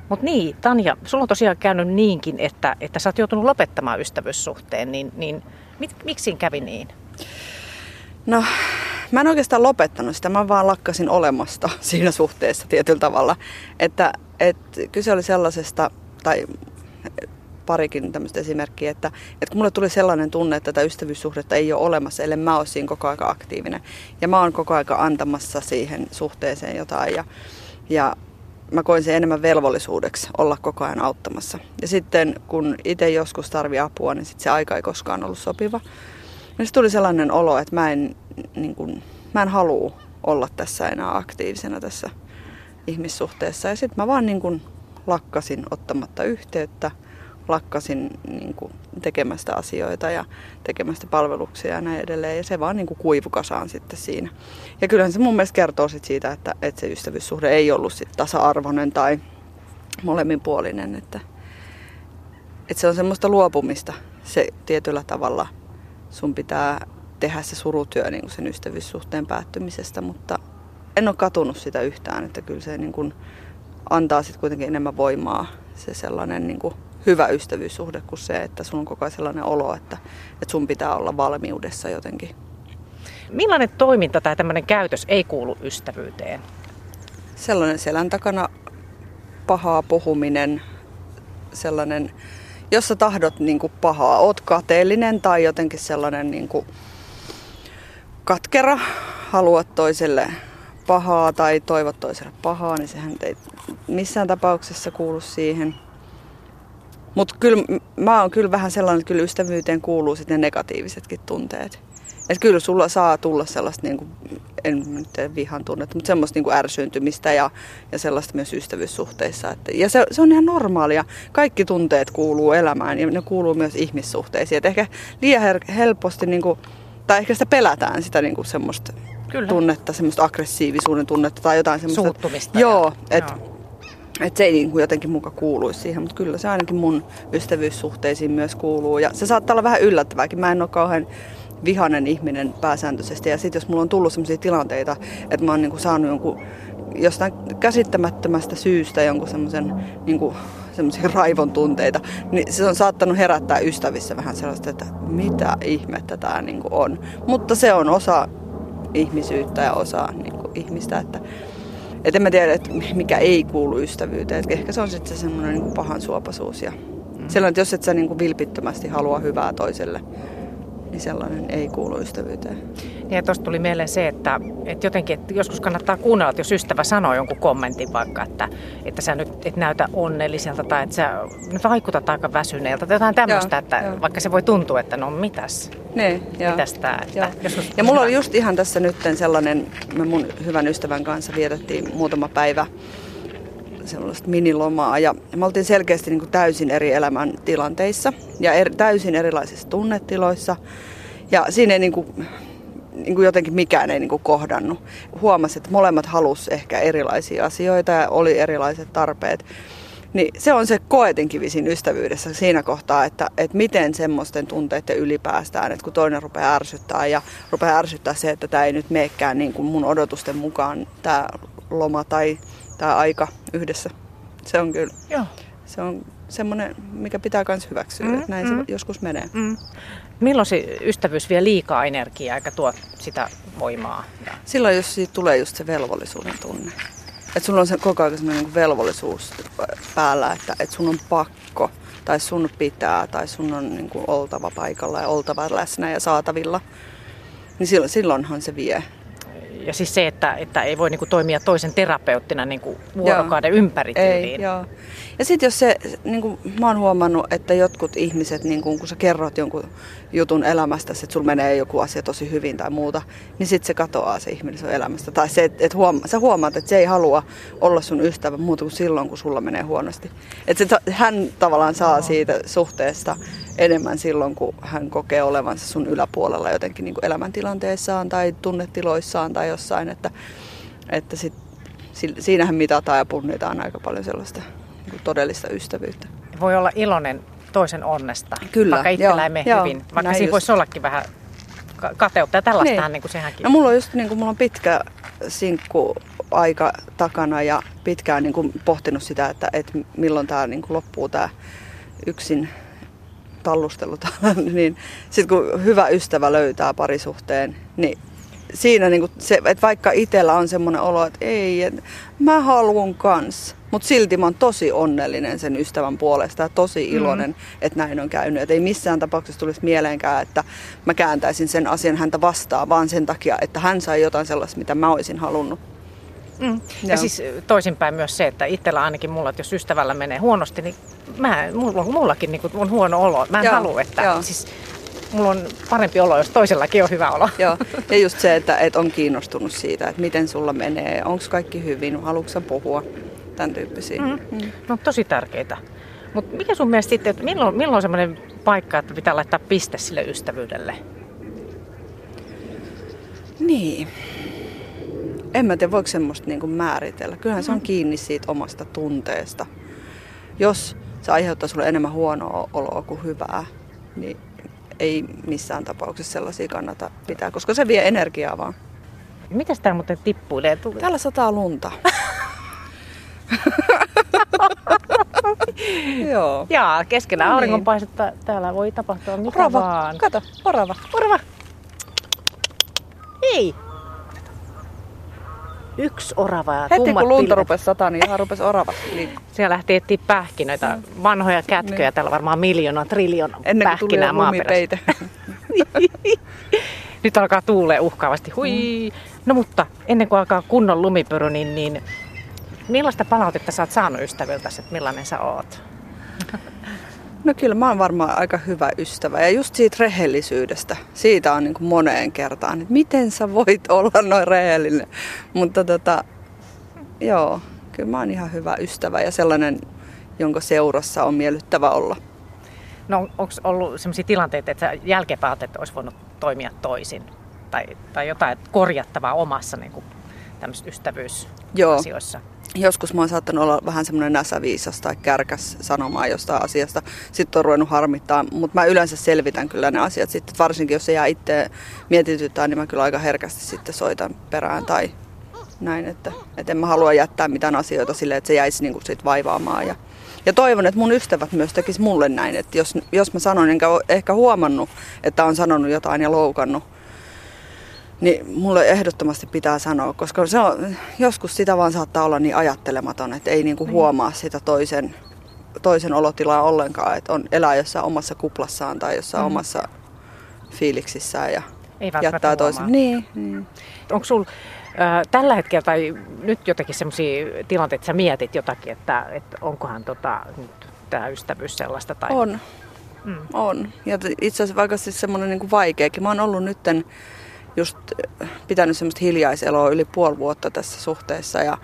Mutta niin, Tanja, sulla on tosiaan käynyt niinkin, että, että sä oot joutunut lopettamaan ystävyyssuhteen, niin, niin mit, miksi kävi niin? No, mä en oikeastaan lopettanut sitä, mä vaan lakkasin olemasta siinä suhteessa tietyllä tavalla. Että, et, kyse oli sellaisesta, tai parikin tämmöistä esimerkkiä, että, että kun mulle tuli sellainen tunne, että tätä ystävyyssuhdetta ei ole olemassa, ellei mä ole siinä koko aika aktiivinen. Ja mä oon koko aika antamassa siihen suhteeseen jotain ja, ja mä koin sen enemmän velvollisuudeksi olla koko ajan auttamassa. Ja sitten kun itse joskus tarvi apua, niin sitten se aika ei koskaan ollut sopiva. Ja tuli sellainen olo, että mä en, niin kuin, mä en halua olla tässä enää aktiivisena tässä ihmissuhteessa. Ja sitten mä vaan niin kuin lakkasin ottamatta yhteyttä, lakkasin niin kuin tekemästä asioita ja tekemästä palveluksia ja näin edelleen. Ja se vaan niin kuivukasaan sitten siinä. Ja kyllähän se mun mielestä kertoo sit siitä, että, että se ystävyyssuhde ei ollut sit tasa-arvoinen tai molemminpuolinen. Että, että se on semmoista luopumista se tietyllä tavalla – sun pitää tehdä se surutyö niin kuin sen ystävyyssuhteen päättymisestä, mutta en ole katunut sitä yhtään, että kyllä se niin kuin antaa sitten kuitenkin enemmän voimaa se sellainen niin kuin hyvä ystävyyssuhde kuin se, että sun on koko ajan sellainen olo, että, että sun pitää olla valmiudessa jotenkin. Millainen toiminta tai tämmöinen käytös ei kuulu ystävyyteen? Sellainen selän takana pahaa puhuminen, sellainen jos sä tahdot niin kuin pahaa, oot kateellinen tai jotenkin sellainen niin kuin katkera, haluat toiselle pahaa tai toivot toiselle pahaa, niin sehän ei missään tapauksessa kuulu siihen. Mutta kyllä mä oon kyllä vähän sellainen, että kyllä ystävyyteen kuuluu sitten ne negatiivisetkin tunteet. Että kyllä sulla saa tulla sellaista, niin kuin, en nyt vihan tunnetta, mutta semmoista niin kuin ärsyyntymistä ja, ja sellaista myös ystävyyssuhteissa. Että, ja se, se on ihan normaalia. Kaikki tunteet kuuluu elämään ja ne kuuluu myös ihmissuhteisiin. Et ehkä liian helposti, niin kuin, tai ehkä sitä pelätään sitä niin kuin semmoista kyllä. tunnetta, semmoista aggressiivisuuden tunnetta tai jotain semmoista. Suuttumista. Joo, että että se ei niin kuin jotenkin muka kuuluisi siihen, mutta kyllä se ainakin mun ystävyyssuhteisiin myös kuuluu. Ja se saattaa olla vähän yllättävääkin. Mä en ole kauhean vihanen ihminen pääsääntöisesti. Ja sitten jos mulla on tullut sellaisia tilanteita, että mä oon niinku saanut jonkun jostain käsittämättömästä syystä jonkun semmoisen niinku, semmoisia raivon tunteita, niin se on saattanut herättää ystävissä vähän sellaista, että mitä ihmettä tämä niinku on. Mutta se on osa ihmisyyttä ja osa niinku ihmistä, että et en mä tiedä, että mikä ei kuulu ystävyyteen. Et ehkä se on sitten se semmoinen niinku pahan suopasuus ja mm. sellainen, että jos et sä niinku vilpittömästi halua hyvää toiselle, niin sellainen ei kuulu ystävyyteen. Niin ja tuosta tuli mieleen se, että, että jotenkin että joskus kannattaa kuunnella, että jos ystävä sanoo jonkun kommentin vaikka, että, että sä nyt et näytä onnelliselta tai että sä nyt vaikutat aika väsyneeltä tai jotain tämmöistä, että joo. vaikka se voi tuntua, että no mitäs, ne, mitäs tää. Että ja mulla oli just ihan tässä nyt sellainen, me mun hyvän ystävän kanssa vietettiin muutama päivä sellaista minilomaa ja me oltiin selkeästi niin kuin täysin eri elämän tilanteissa ja er, täysin erilaisissa tunnetiloissa. Ja siinä ei niin kuin, niin kuin jotenkin mikään ei niin kuin kohdannut. Huomasi, että molemmat halus ehkä erilaisia asioita ja oli erilaiset tarpeet. Niin se on se koetinkivi siinä ystävyydessä siinä kohtaa, että, että miten semmoisten tunteiden ylipäästään, että kun toinen rupeaa ärsyttää ja rupeaa ärsyttää se, että tämä ei nyt meekään niin kuin mun odotusten mukaan tämä loma tai tämä aika yhdessä. Se on kyllä. Joo. Se on semmoinen, mikä pitää myös hyväksyä, mm, että näin mm. se joskus menee. Mm. Milloin se ystävyys vie liikaa energiaa eikä tuo sitä voimaa? Silloin, jos siitä tulee just se velvollisuuden tunne. Että sulla on se koko ajan sellainen niin velvollisuus päällä, että, että sun on pakko tai sun pitää tai sun on niin kuin oltava paikalla ja oltava läsnä ja saatavilla. Niin silloin, silloinhan se vie ja siis se, että, että ei voi niinku toimia toisen terapeuttina niinku vuorokauden joo. ympäri. Ei, joo. Ja sitten jos se, niin kuin mä oon huomannut, että jotkut ihmiset, niin kuin, kun sä kerrot jonkun jutun elämästä, että sulla menee joku asia tosi hyvin tai muuta, niin sitten se katoaa se ihminen sun elämästä. Tai se, että et huoma, sä huomaat, että se ei halua olla sun ystävä muuta kuin silloin, kun sulla menee huonosti. Että hän tavallaan saa siitä suhteesta enemmän silloin, kun hän kokee olevansa sun yläpuolella jotenkin niin kuin elämäntilanteessaan tai tunnetiloissaan tai jossain. Että, että sit, siinähän mitataan ja punnitaan aika paljon sellaista niin todellista ystävyyttä. Voi olla iloinen toisen onnesta, Kyllä, vaikka itsellä ei mene joo, hyvin. Vaikka siinä voisi ollakin vähän kateutta ja tällaistahan niin. niin kuin sehänkin. No, mulla on just niin kuin, mulla on pitkä sinkku aika takana ja pitkään niin kuin pohtinut sitä, että, että milloin tämä niin kuin loppuu tämä yksin tallustelu. niin sitten kun hyvä ystävä löytää parisuhteen, niin siinä niin se, että vaikka itsellä on semmoinen olo, että ei, että mä haluan kans. Mutta silti mä oon tosi onnellinen sen ystävän puolesta ja tosi mm. iloinen, mm. että näin on käynyt. Et ei missään tapauksessa tulisi mieleenkään, että mä kääntäisin sen asian häntä vastaan, vaan sen takia, että hän sai jotain sellaista, mitä mä olisin halunnut. Mm. Ja siis toisinpäin myös se, että itsellä ainakin mulla, että jos ystävällä menee huonosti, niin mä, mulla, mullakin niin on huono olo. Mä en Joo. halua, että Joo. siis mulla on parempi olo, jos toisellakin on hyvä olo. Joo, ja just se, että, että on kiinnostunut siitä, että miten sulla menee, onko kaikki hyvin, haluatko puhua, tämän tyyppisiä. Mm. Mm. No tosi tärkeitä. Mutta mikä sun mielestä sitten, että milloin, milloin on semmoinen paikka, että pitää laittaa piste sille ystävyydelle? Niin. En mä tiedä, voiko semmoista niinku määritellä. Kyllähän se on mm. kiinni siitä omasta tunteesta. Jos se aiheuttaa sulle enemmän huonoa oloa kuin hyvää, niin ei missään tapauksessa sellaisia kannata pitää, koska se vie energiaa vaan. Mitäs täällä muuten tippuilee? Täällä sataa lunta. Joo. Jaa, keskellä no niin. auringonpaistetta täällä voi tapahtua mitä orava. vaan. Kato, orava. Orava. Hei. Yksi orava ja Heti kun lunta rupesi sataa, niin ihan rupesi orava Siellä lähti etsiä pähkinöitä, mm. vanhoja kätköjä. Niin. Täällä varmaan miljoona, triljoona Ennen pähkinää maaperässä. Nyt alkaa tuulee uhkaavasti. Hui. Mm. No mutta ennen kuin alkaa kunnon lumipyry, niin, niin millaista palautetta sä oot saanut ystäviltä, että millainen sä oot? No kyllä mä oon varmaan aika hyvä ystävä ja just siitä rehellisyydestä, siitä on niin kuin moneen kertaan, että miten sä voit olla noin rehellinen. Mutta tota, joo, kyllä mä oon ihan hyvä ystävä ja sellainen, jonka seurassa on miellyttävä olla. No onko ollut sellaisia tilanteita, että sä jälkeenpäin että olisi voinut toimia toisin? Tai, tai jotain korjattavaa omassa niin kuin, ystävyysasioissa? Joo joskus mä oon saattanut olla vähän semmoinen näsäviisas tai kärkäs sanomaan jostain asiasta. Sitten on ruvennut harmittaa, mutta mä yleensä selvitän kyllä ne asiat sitten. Varsinkin jos se jää itse mietityttää, niin mä kyllä aika herkästi sitten soitan perään tai näin. Että, että en mä halua jättää mitään asioita silleen, että se jäisi niinku sit vaivaamaan. Ja, ja toivon, että mun ystävät myös tekis mulle näin, että jos, jos mä sanon, enkä ehkä huomannut, että on sanonut jotain ja loukannut, niin mulle ehdottomasti pitää sanoa, koska se on, joskus sitä vaan saattaa olla niin ajattelematon, että ei niinku niin. huomaa sitä toisen, toisen olotilaa ollenkaan, että on elää jossain omassa kuplassaan tai jossain mm. omassa fiiliksissään ja ei jättää toisen. Niin, niin. Onko sulla tällä hetkellä tai nyt jotakin sellaisia tilanteita, että sä mietit jotakin, että, että onkohan tota, nyt tämä ystävyys sellaista? Tai... On. Mm. On. Ja itse asiassa vaikka siis semmoinen niin vaikeakin. Mä oon ollut nytten just pitänyt semmoista hiljaiseloa yli puoli vuotta tässä suhteessa ja,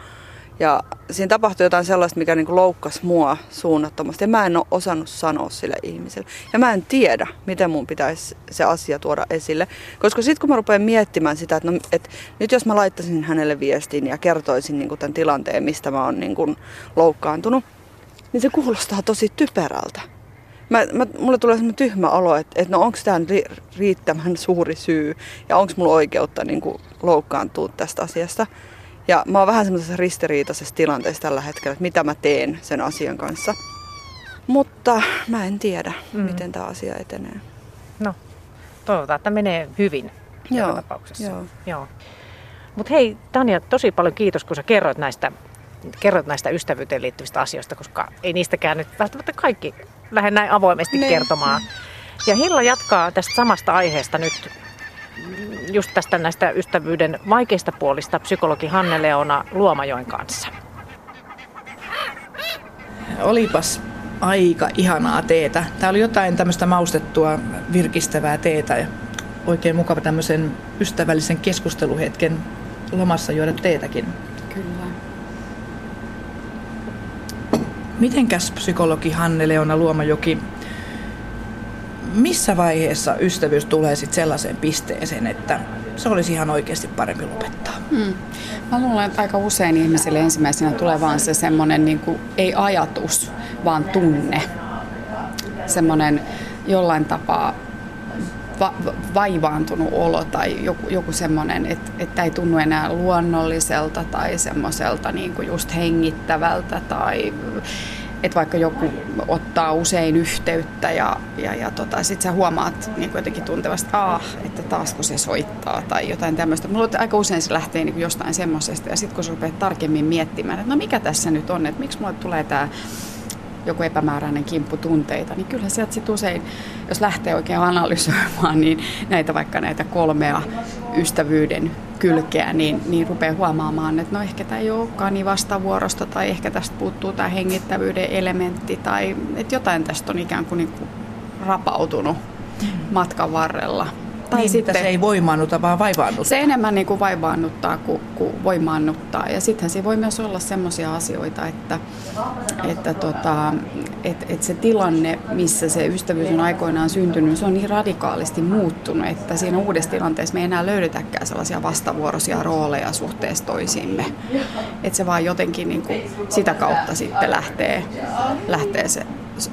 ja siinä tapahtui jotain sellaista, mikä niin loukkasi mua suunnattomasti ja mä en ole osannut sanoa sille ihmiselle. Ja mä en tiedä, miten mun pitäisi se asia tuoda esille. Koska sitten kun mä rupean miettimään sitä, että, no, että nyt jos mä laittaisin hänelle viestin ja kertoisin niin kuin tämän tilanteen, mistä mä oon niin loukkaantunut, niin se kuulostaa tosi typerältä mä, mä, mulle tulee semmoinen tyhmä olo, että, että no onko tämä riittävän suuri syy ja onko mulla oikeutta niin kuin, loukkaantua tästä asiasta. Ja mä oon vähän semmoisessa ristiriitaisessa tilanteessa tällä hetkellä, että mitä mä teen sen asian kanssa. Mutta mä en tiedä, mm. miten tämä asia etenee. No, toivotaan, että menee hyvin Joo, tapauksessa. Joo. Joo. Mutta hei Tanja, tosi paljon kiitos, kun sä kerroit näistä kerrot näistä ystävyyteen liittyvistä asioista, koska ei niistäkään nyt välttämättä kaikki lähde näin avoimesti ne. kertomaan. Ja Hilla jatkaa tästä samasta aiheesta nyt just tästä näistä ystävyyden vaikeista puolista psykologi Hanne Leona Luomajoen kanssa. Olipas aika ihanaa teetä. Tämä oli jotain tämmöistä maustettua, virkistävää teetä ja oikein mukava tämmöisen ystävällisen keskusteluhetken lomassa juoda teetäkin. Kyllä. Mitenkäs psykologi Hanne Leona Luomajoki, missä vaiheessa ystävyys tulee sitten sellaiseen pisteeseen, että se olisi ihan oikeasti parempi lopettaa? Hmm. Mä luulen, että aika usein ihmisille ensimmäisenä tulee vaan se semmoinen niin ei ajatus, vaan tunne. Semmoinen jollain tapaa va- vaivaantunut olo tai joku, joku semmoinen, että, että ei tunnu enää luonnolliselta tai semmoiselta niin kuin just hengittävältä tai että vaikka joku ottaa usein yhteyttä ja, ja, ja tota, sitten sä huomaat niin jotenkin tuntevasti, ah, että taasko se soittaa tai jotain tämmöistä. Mulla aika usein se lähtee niin jostain semmoisesta ja sitten kun sä rupeat tarkemmin miettimään, että no mikä tässä nyt on, että miksi mulle tulee tämä joku epämääräinen kimppu tunteita, niin kyllä sieltä sit usein, jos lähtee oikein analysoimaan, niin näitä vaikka näitä kolmea ystävyyden kylkeä, niin, niin rupeaa huomaamaan, että no ehkä tämä ei olekaan niin vastavuorosta tai ehkä tästä puuttuu tämä hengittävyyden elementti tai että jotain tästä on ikään kuin, niin kuin rapautunut matkan varrella. Tai niin, sitten, se ei voimaannuta, vaan vaivaannuttaa. Se enemmän niin kuin vaivaannuttaa kuin, kuin voimaannuttaa. Ja sittenhän se voi myös olla sellaisia asioita, että, että tota, et, et se tilanne, missä se ystävyys on aikoinaan syntynyt, se on niin radikaalisti muuttunut, että siinä uudessa tilanteessa me ei enää löydetäkään sellaisia vastavuoroisia rooleja suhteessa toisiimme. Että se vaan jotenkin niin kuin sitä kautta sitten lähtee, lähtee se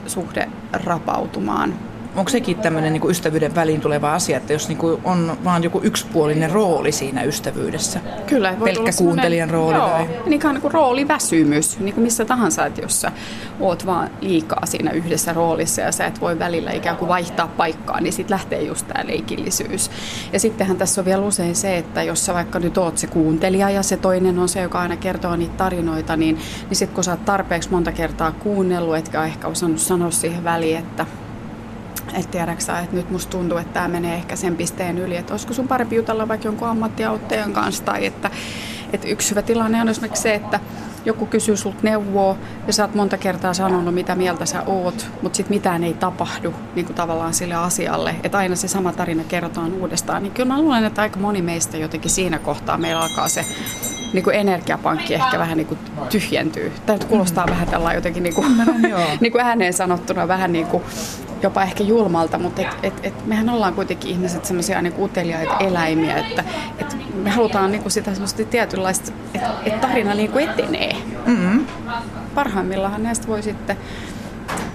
suhde rapautumaan onko sekin tämmöinen niin ystävyyden väliin tuleva asia, että jos niin kuin on vaan joku yksipuolinen rooli siinä ystävyydessä? Kyllä. Voi Pelkkä kuuntelijan rooli? Joo, tai? niin kuin niinku rooliväsymys, niin kuin missä tahansa, että jos sä oot vaan liikaa siinä yhdessä roolissa ja sä et voi välillä ikään kuin vaihtaa paikkaa, niin sitten lähtee just tämä leikillisyys. Ja sittenhän tässä on vielä usein se, että jos sä vaikka nyt oot se kuuntelija ja se toinen on se, joka aina kertoo niitä tarinoita, niin, niin sitten kun sä oot tarpeeksi monta kertaa kuunnellut, etkä ehkä osannut sanoa siihen väliin, että että tiedäksä, että nyt musta tuntuu, että tämä menee ehkä sen pisteen yli, että olisiko sun parempi jutella vaikka jonkun ammattiauttajan kanssa, tai että, että yksi hyvä tilanne on esimerkiksi se, että joku kysyy sulta neuvoa ja sä oot monta kertaa sanonut, mitä mieltä sä oot, mutta sitten mitään ei tapahdu niin kuin tavallaan sille asialle, että aina se sama tarina kerrotaan uudestaan, niin kyllä mä luulen, että aika moni meistä jotenkin siinä kohtaa meillä alkaa se niin kuin energiapankki ehkä vähän niin kuin tyhjentyy. Tämä kuulostaa mm. vähän tällainen jotenkin niin kuin, niin kuin ääneen sanottuna vähän niin kuin jopa ehkä julmalta, mutta et, et, et mehän ollaan kuitenkin ihmiset semmoisia niin uteliaita eläimiä, että et me halutaan niin kuin sitä semmoista tietynlaista, että et tarina niin kuin etenee. Mm-hmm. Parhaimmillaan näistä voi sitten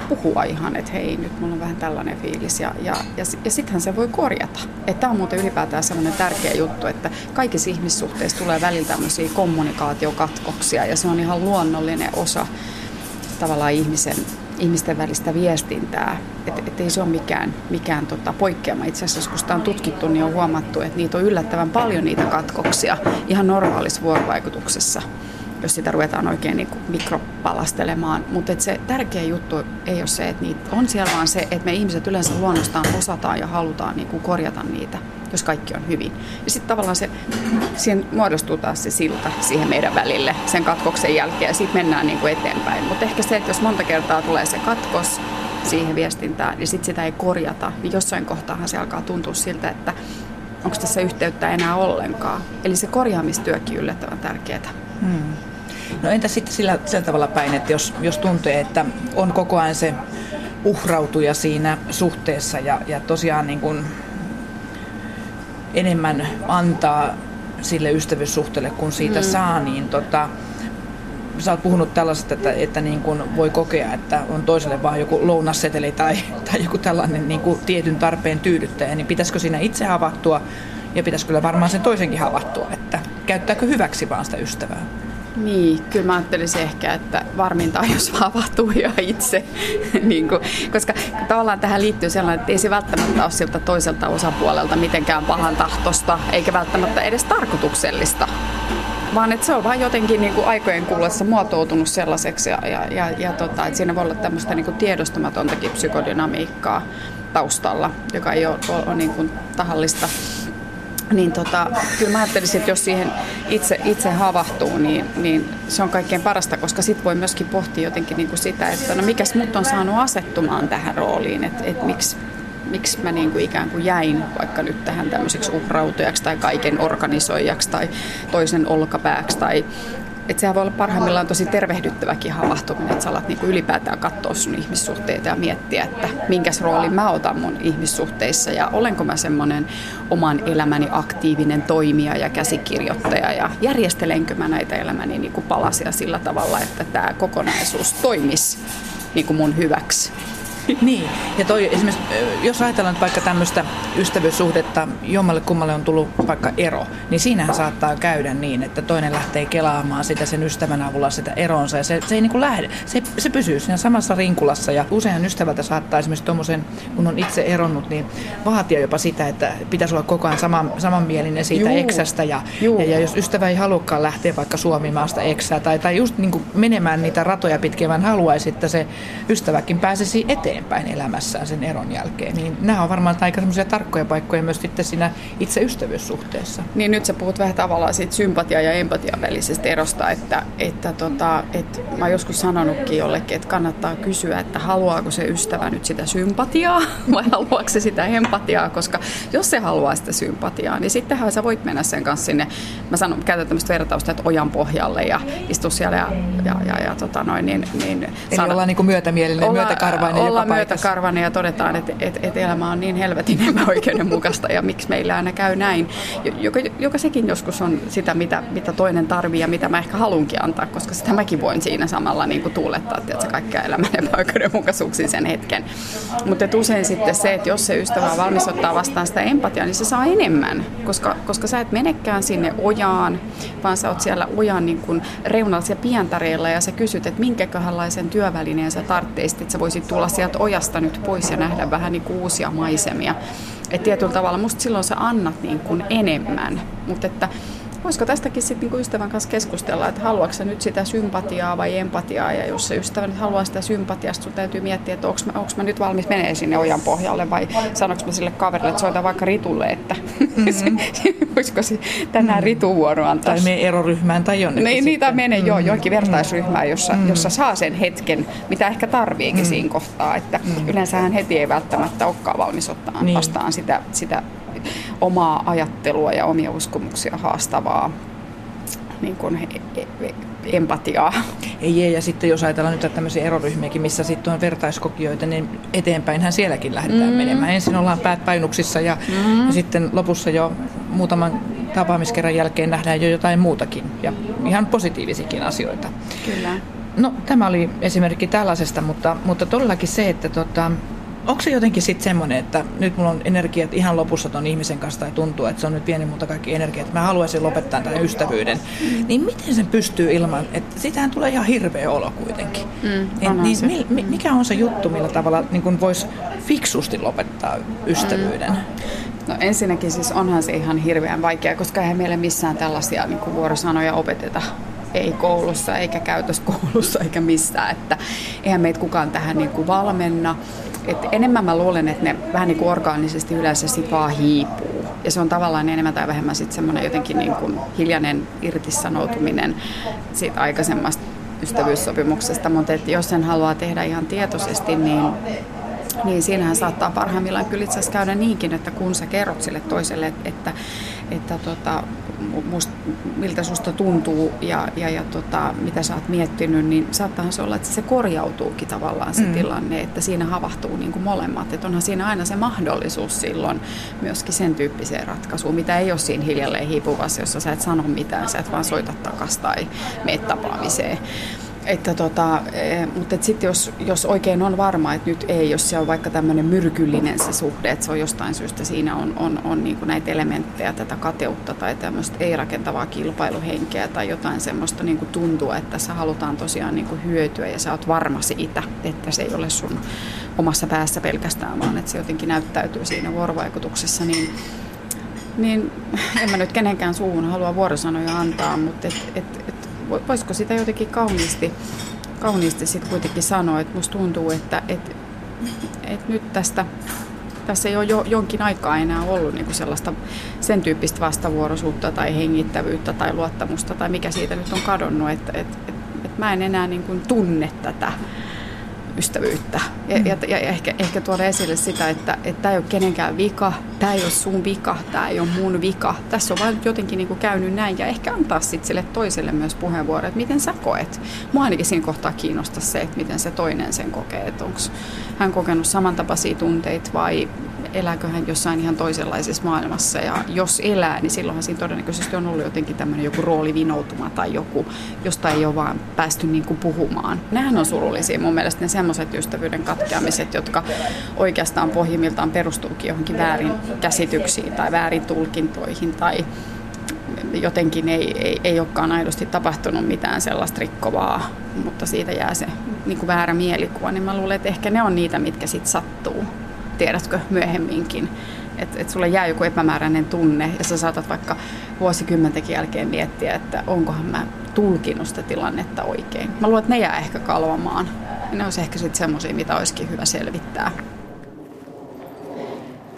puhua ihan, että hei, nyt mulla on vähän tällainen fiilis ja, ja, ja, ja sittenhän se voi korjata. Tämä on muuten ylipäätään sellainen tärkeä juttu, että kaikissa ihmissuhteissa tulee välillä tämmöisiä kommunikaatiokatkoksia ja se on ihan luonnollinen osa tavallaan ihmisen ihmisten välistä viestintää. Että et ei se ole mikään, mikään tota poikkeama. Itse asiassa kun sitä on tutkittu, niin on huomattu, että niitä on yllättävän paljon niitä katkoksia ihan normaalissa vuorovaikutuksessa jos sitä ruvetaan oikein niin kuin mikropalastelemaan. Mutta se tärkeä juttu ei ole se, että niitä on siellä, vaan se, että me ihmiset yleensä luonnostaan osataan ja halutaan niin kuin korjata niitä, jos kaikki on hyvin. Ja sitten tavallaan se, siihen muodostuu taas se silta siihen meidän välille sen katkoksen jälkeen ja sitten mennään niin kuin eteenpäin. Mutta ehkä se, että jos monta kertaa tulee se katkos siihen viestintään niin sitten sitä ei korjata, niin jossain kohtaahan se alkaa tuntua siltä, että onko tässä yhteyttä enää ollenkaan. Eli se korjaamistyökin yllättävän tärkeää. Hmm. No entä sitten sillä, sillä tavalla päin, että jos, jos tuntee, että on koko ajan se uhrautuja siinä suhteessa ja, ja tosiaan niin kuin enemmän antaa sille ystävyyssuhteelle, kun siitä mm. saa, niin tota, sä oot puhunut tällaisesta, että, että niin kuin voi kokea, että on toiselle vaan joku lounasseteli tai, tai joku tällainen niin kuin tietyn tarpeen tyydyttäjä, niin pitäisikö siinä itse havahtua ja pitäisi kyllä varmaan sen toisenkin havahtua, että käyttääkö hyväksi vaan sitä ystävää? Niin, kyllä mä ajattelisin ehkä, että varminta on, jos havahtuu jo itse. niin kuin, koska tavallaan tähän liittyy sellainen, että ei se välttämättä ole siltä toiselta osapuolelta mitenkään pahan tahtosta, eikä välttämättä edes tarkoituksellista. vaan että se on vaan jotenkin niin kuin aikojen kuluessa muotoutunut sellaiseksi ja, ja, ja, ja tota, että siinä voi olla tämmöistä niin kuin tiedostamatontakin psykodynamiikkaa taustalla, joka ei ole, ole, ole niin kuin tahallista niin tota, kyllä mä ajattelisin, että jos siihen itse, itse havahtuu, niin, niin se on kaikkein parasta, koska sitten voi myöskin pohtia jotenkin niin kuin sitä, että no mikäs mut on saanut asettumaan tähän rooliin, että, että miksi, miksi mä niin kuin ikään kuin jäin vaikka nyt tähän tämmöiseksi uhrautujaksi tai kaiken organisoijaksi tai toisen olkapääksi tai että sehän voi olla parhaimmillaan tosi tervehdyttäväkin havahtuminen, että sä alat niinku ylipäätään katsoa sun ihmissuhteita ja miettiä, että minkäs rooli mä otan mun ihmissuhteissa ja olenko mä semmoinen oman elämäni aktiivinen toimija ja käsikirjoittaja ja järjestelenkö mä näitä elämäni niinku palasia sillä tavalla, että tämä kokonaisuus toimisi niinku mun hyväksi. Niin, ja toi esimerkiksi, jos ajatellaan vaikka tämmöistä ystävyyssuhdetta, jommalle kummalle on tullut vaikka ero, niin siinähän saattaa käydä niin, että toinen lähtee kelaamaan sitä sen ystävän avulla sitä eronsa, ja se, se ei niin kuin lähde, se, se pysyy siinä samassa rinkulassa, ja usein ystävältä saattaa esimerkiksi tuommoisen, kun on itse eronnut, niin vaatia jopa sitä, että pitäisi olla koko ajan saman, samanmielinen siitä Juu. eksästä, ja, ja, ja, jos ystävä ei halukkaan lähteä vaikka Suomimaasta eksää, tai, tai just niin kuin menemään niitä ratoja pitkin, vaan haluaisi, että se ystäväkin pääsisi eteen, eteenpäin elämässään sen eron jälkeen. Niin nämä on varmaan aika semmoisia tarkkoja paikkoja myös sitten siinä itse ystävyyssuhteessa. Niin nyt sä puhut vähän tavallaan siitä sympatia ja empatian välisestä erosta, että, että, tota, että mä oon joskus sanonutkin jollekin, että kannattaa kysyä, että haluaako se ystävä nyt sitä sympatiaa vai haluaako se sitä empatiaa, koska jos se haluaa sitä sympatiaa, niin sittenhän sä voit mennä sen kanssa sinne, mä sanon, käytän tämmöistä vertausta, että ojan pohjalle ja istu siellä ja, ja, ja, ja tota noin, niin, niin Eli sana, ollaan niin kuin myötämielinen, olla, myötäkarvainen olla myötäkarvainen ja todetaan, että, että, että elämä on niin helvetin epäoikeudenmukaista ja miksi meillä aina käy näin. Joka, joka sekin joskus on sitä, mitä, mitä toinen tarvii ja mitä mä ehkä halunkin antaa, koska sitä mäkin voin siinä samalla niin kuin tuulettaa että se kaikkea elämän epäoikeudenmukaisuuksia sen hetken. Mutta usein sitten se, että jos se ystävä on valmis ottaa vastaan sitä empatiaa, niin se saa enemmän, koska, koska sä et menekään sinne ojaan, vaan sä oot siellä ojan niin kuin reunalla ja pientareilla ja sä kysyt, että minkäköhänlaisen työvälineen sä tarvitset, että sä voisit tulla sieltä ojasta nyt pois ja nähdä vähän niin kuin uusia maisemia. Että tietyllä tavalla musta silloin sä annat niin kuin enemmän, mutta että voisiko tästäkin sitten niinku ystävän kanssa keskustella, että haluatko sä nyt sitä sympatiaa vai empatiaa, ja jos se ystävä nyt haluaa sitä sympatiaa, sun täytyy miettiä, että onko mä, mä nyt valmis menee sinne ojan pohjalle, vai sanoinko mä sille kaverille, että soita vaikka Ritulle, että mm-hmm. voisiko se tänään mm-hmm. Ritu vuoro antaa. Tai mene eroryhmään tai jonnekin. Niin, niitä menee mm-hmm. jo johonkin vertaisryhmään, jossa, mm-hmm. jossa saa sen hetken, mitä ehkä tarviikin mm-hmm. siinä kohtaa, että mm-hmm. yleensähän heti ei välttämättä olekaan valmis ottaa niin. vastaan sitä, sitä omaa ajattelua ja omia uskomuksia haastavaa niin kuin e, e, empatiaa. Ei, ei, ja sitten jos ajatellaan nyt tämmöisiä eroryhmiäkin, missä sitten on vertaiskokijoita, niin eteenpäinhän sielläkin lähdetään mm. menemään. Ensin ollaan päät painuksissa ja, mm. ja sitten lopussa jo muutaman tapaamiskerran jälkeen nähdään jo jotain muutakin ja ihan positiivisikin asioita. Kyllä. No tämä oli esimerkki tällaisesta, mutta, mutta todellakin se, että tota, Onko se jotenkin sitten semmoinen, että nyt mulla on energiat ihan lopussa ton ihmisen kanssa tai tuntuu, että se on nyt pieni multa kaikki energiat, että mä haluaisin lopettaa tämän ystävyyden, mm. niin miten sen pystyy ilman, että sitähän tulee ihan hirveä olo kuitenkin. Mm, niin, se. mi, mikä on se juttu, millä tavalla niin voisi fiksusti lopettaa ystävyyden? Mm. No ensinnäkin siis onhan se ihan hirveän vaikea, koska eihän meillä missään tällaisia niin kuin vuorosanoja opeteta ei koulussa eikä käytöskoulussa eikä missään, että eihän meitä kukaan tähän niin kuin valmenna. Et enemmän mä luulen, että ne vähän niin kuin orgaanisesti yleensä sit vaan hiipuu. Ja se on tavallaan enemmän tai vähemmän sitten semmoinen jotenkin niin kuin hiljainen irtisanoutuminen siitä aikaisemmasta ystävyyssopimuksesta. Mutta jos sen haluaa tehdä ihan tietoisesti, niin niin siinähän saattaa parhaimmillaan kyllä itse asiassa käydä niinkin, että kun sä kerrot sille toiselle, että, että, tota, must, miltä susta tuntuu ja, ja, ja tota, mitä sä oot miettinyt, niin saattaahan se olla, että se korjautuukin tavallaan se mm. tilanne, että siinä havahtuu niin kuin molemmat. Että onhan siinä aina se mahdollisuus silloin myöskin sen tyyppiseen ratkaisuun, mitä ei ole siinä hiljalleen hiipuvassa, jossa sä et sano mitään, sä et vaan soita takaisin tai mene tapaamiseen. Että tota, e, mutta et sitten jos, jos oikein on varma, että nyt ei, jos se on vaikka tämmöinen myrkyllinen se suhde, että se on jostain syystä siinä on, on, on niin näitä elementtejä, tätä kateutta tai tämmöistä ei-rakentavaa kilpailuhenkeä tai jotain semmoista niin tuntua, että tässä halutaan tosiaan niin hyötyä ja sä oot varma siitä, että se ei ole sun omassa päässä pelkästään, vaan että se jotenkin näyttäytyy siinä vuorovaikutuksessa, niin niin en mä nyt kenenkään suuhun halua vuorosanoja antaa, mutta et, et, et, voisiko sitä jotenkin kauniisti, kauniisti sitten kuitenkin sanoa, että musta tuntuu, että et, et nyt tästä tässä ei ole jo, jonkin aikaa enää ollut niin kuin sellaista sen tyyppistä vastavuoroisuutta tai hengittävyyttä tai luottamusta tai mikä siitä nyt on kadonnut, että et, et, et mä en enää niin kuin tunne tätä ystävyyttä. Ja, ja, ja ehkä, ehkä tuoda esille sitä, että tämä ei ole kenenkään vika, tämä ei ole sun vika, tämä ei ole mun vika. Tässä on vain jotenkin niin kuin käynyt näin ja ehkä antaa sitten sille toiselle myös puheenvuoro, että miten sä koet. Mua ainakin siinä kohtaa kiinnostaa se, että miten se toinen sen kokee, että onko hän kokenut samantapaisia tunteita vai elääkö hän jossain ihan toisenlaisessa maailmassa. Ja jos elää, niin silloinhan siinä todennäköisesti on ollut jotenkin tämmöinen joku roolivinoutuma tai joku, josta ei ole vaan päästy niin puhumaan. Nämähän on surullisia mun mielestä ne semmoiset ystävyyden katkeamiset, jotka oikeastaan pohjimmiltaan perustuukin johonkin väärin käsityksiin tai väärin tulkintoihin tai jotenkin ei, ei, ei olekaan aidosti tapahtunut mitään sellaista rikkovaa, mutta siitä jää se niin kuin väärä mielikuva, niin mä luulen, että ehkä ne on niitä, mitkä sitten sattuu tiedätkö, myöhemminkin. Että et sulle jää joku epämääräinen tunne ja sä saatat vaikka vuosikymmentäkin jälkeen miettiä, että onkohan mä tulkinut sitä tilannetta oikein. Mä luulen, että ne jää ehkä kalvamaan. Ja ne olisi ehkä sitten semmoisia, mitä olisikin hyvä selvittää.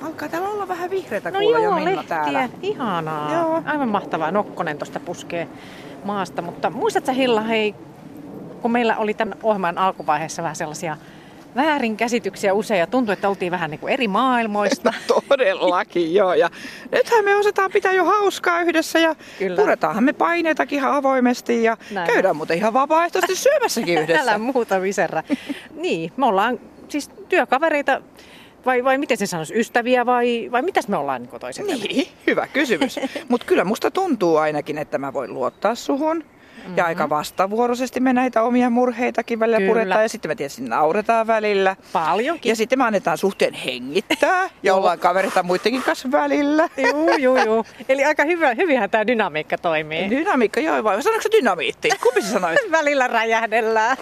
Alkaa täällä olla vähän vihreitä no kuule joo, jo Minna lehtiä. täällä. Ihanaa. Joo. Aivan mahtavaa. Nokkonen tuosta puskee maasta. Mutta muistatko Hilla, hei, kun meillä oli tämän ohjelman alkuvaiheessa vähän sellaisia väärinkäsityksiä usein ja tuntui, että oltiin vähän niin kuin eri maailmoista. No todellakin, joo. Ja nythän me osataan pitää jo hauskaa yhdessä ja Kyllä. puretaanhan me paineitakin ihan avoimesti ja Näin. käydään muuten ihan vapaaehtoisesti syömässäkin yhdessä. Älä muuta viserrä. niin, me ollaan siis työkavereita, vai, vai miten se sanoisi, ystäviä vai, vai mitäs me ollaan niin toiset? Niin, hyvä kysymys. Mutta kyllä musta tuntuu ainakin, että mä voin luottaa suhun. Mm-hmm. Ja aika vastavuoroisesti me näitä omia murheitakin välillä Kyllä. puretaan ja sitten me tietysti nauretaan välillä. Paljonkin. Ja sitten me annetaan suhteen hengittää ja ollaan kavereita muidenkin kanssa välillä. Juu, juu, juu. Eli aika hyvä, hyvinhän tämä dynamiikka toimii. Dynamiikka, joo vai sanoiko se dynamiitti? Kumpi sä sanoit? Välillä räjähdellään.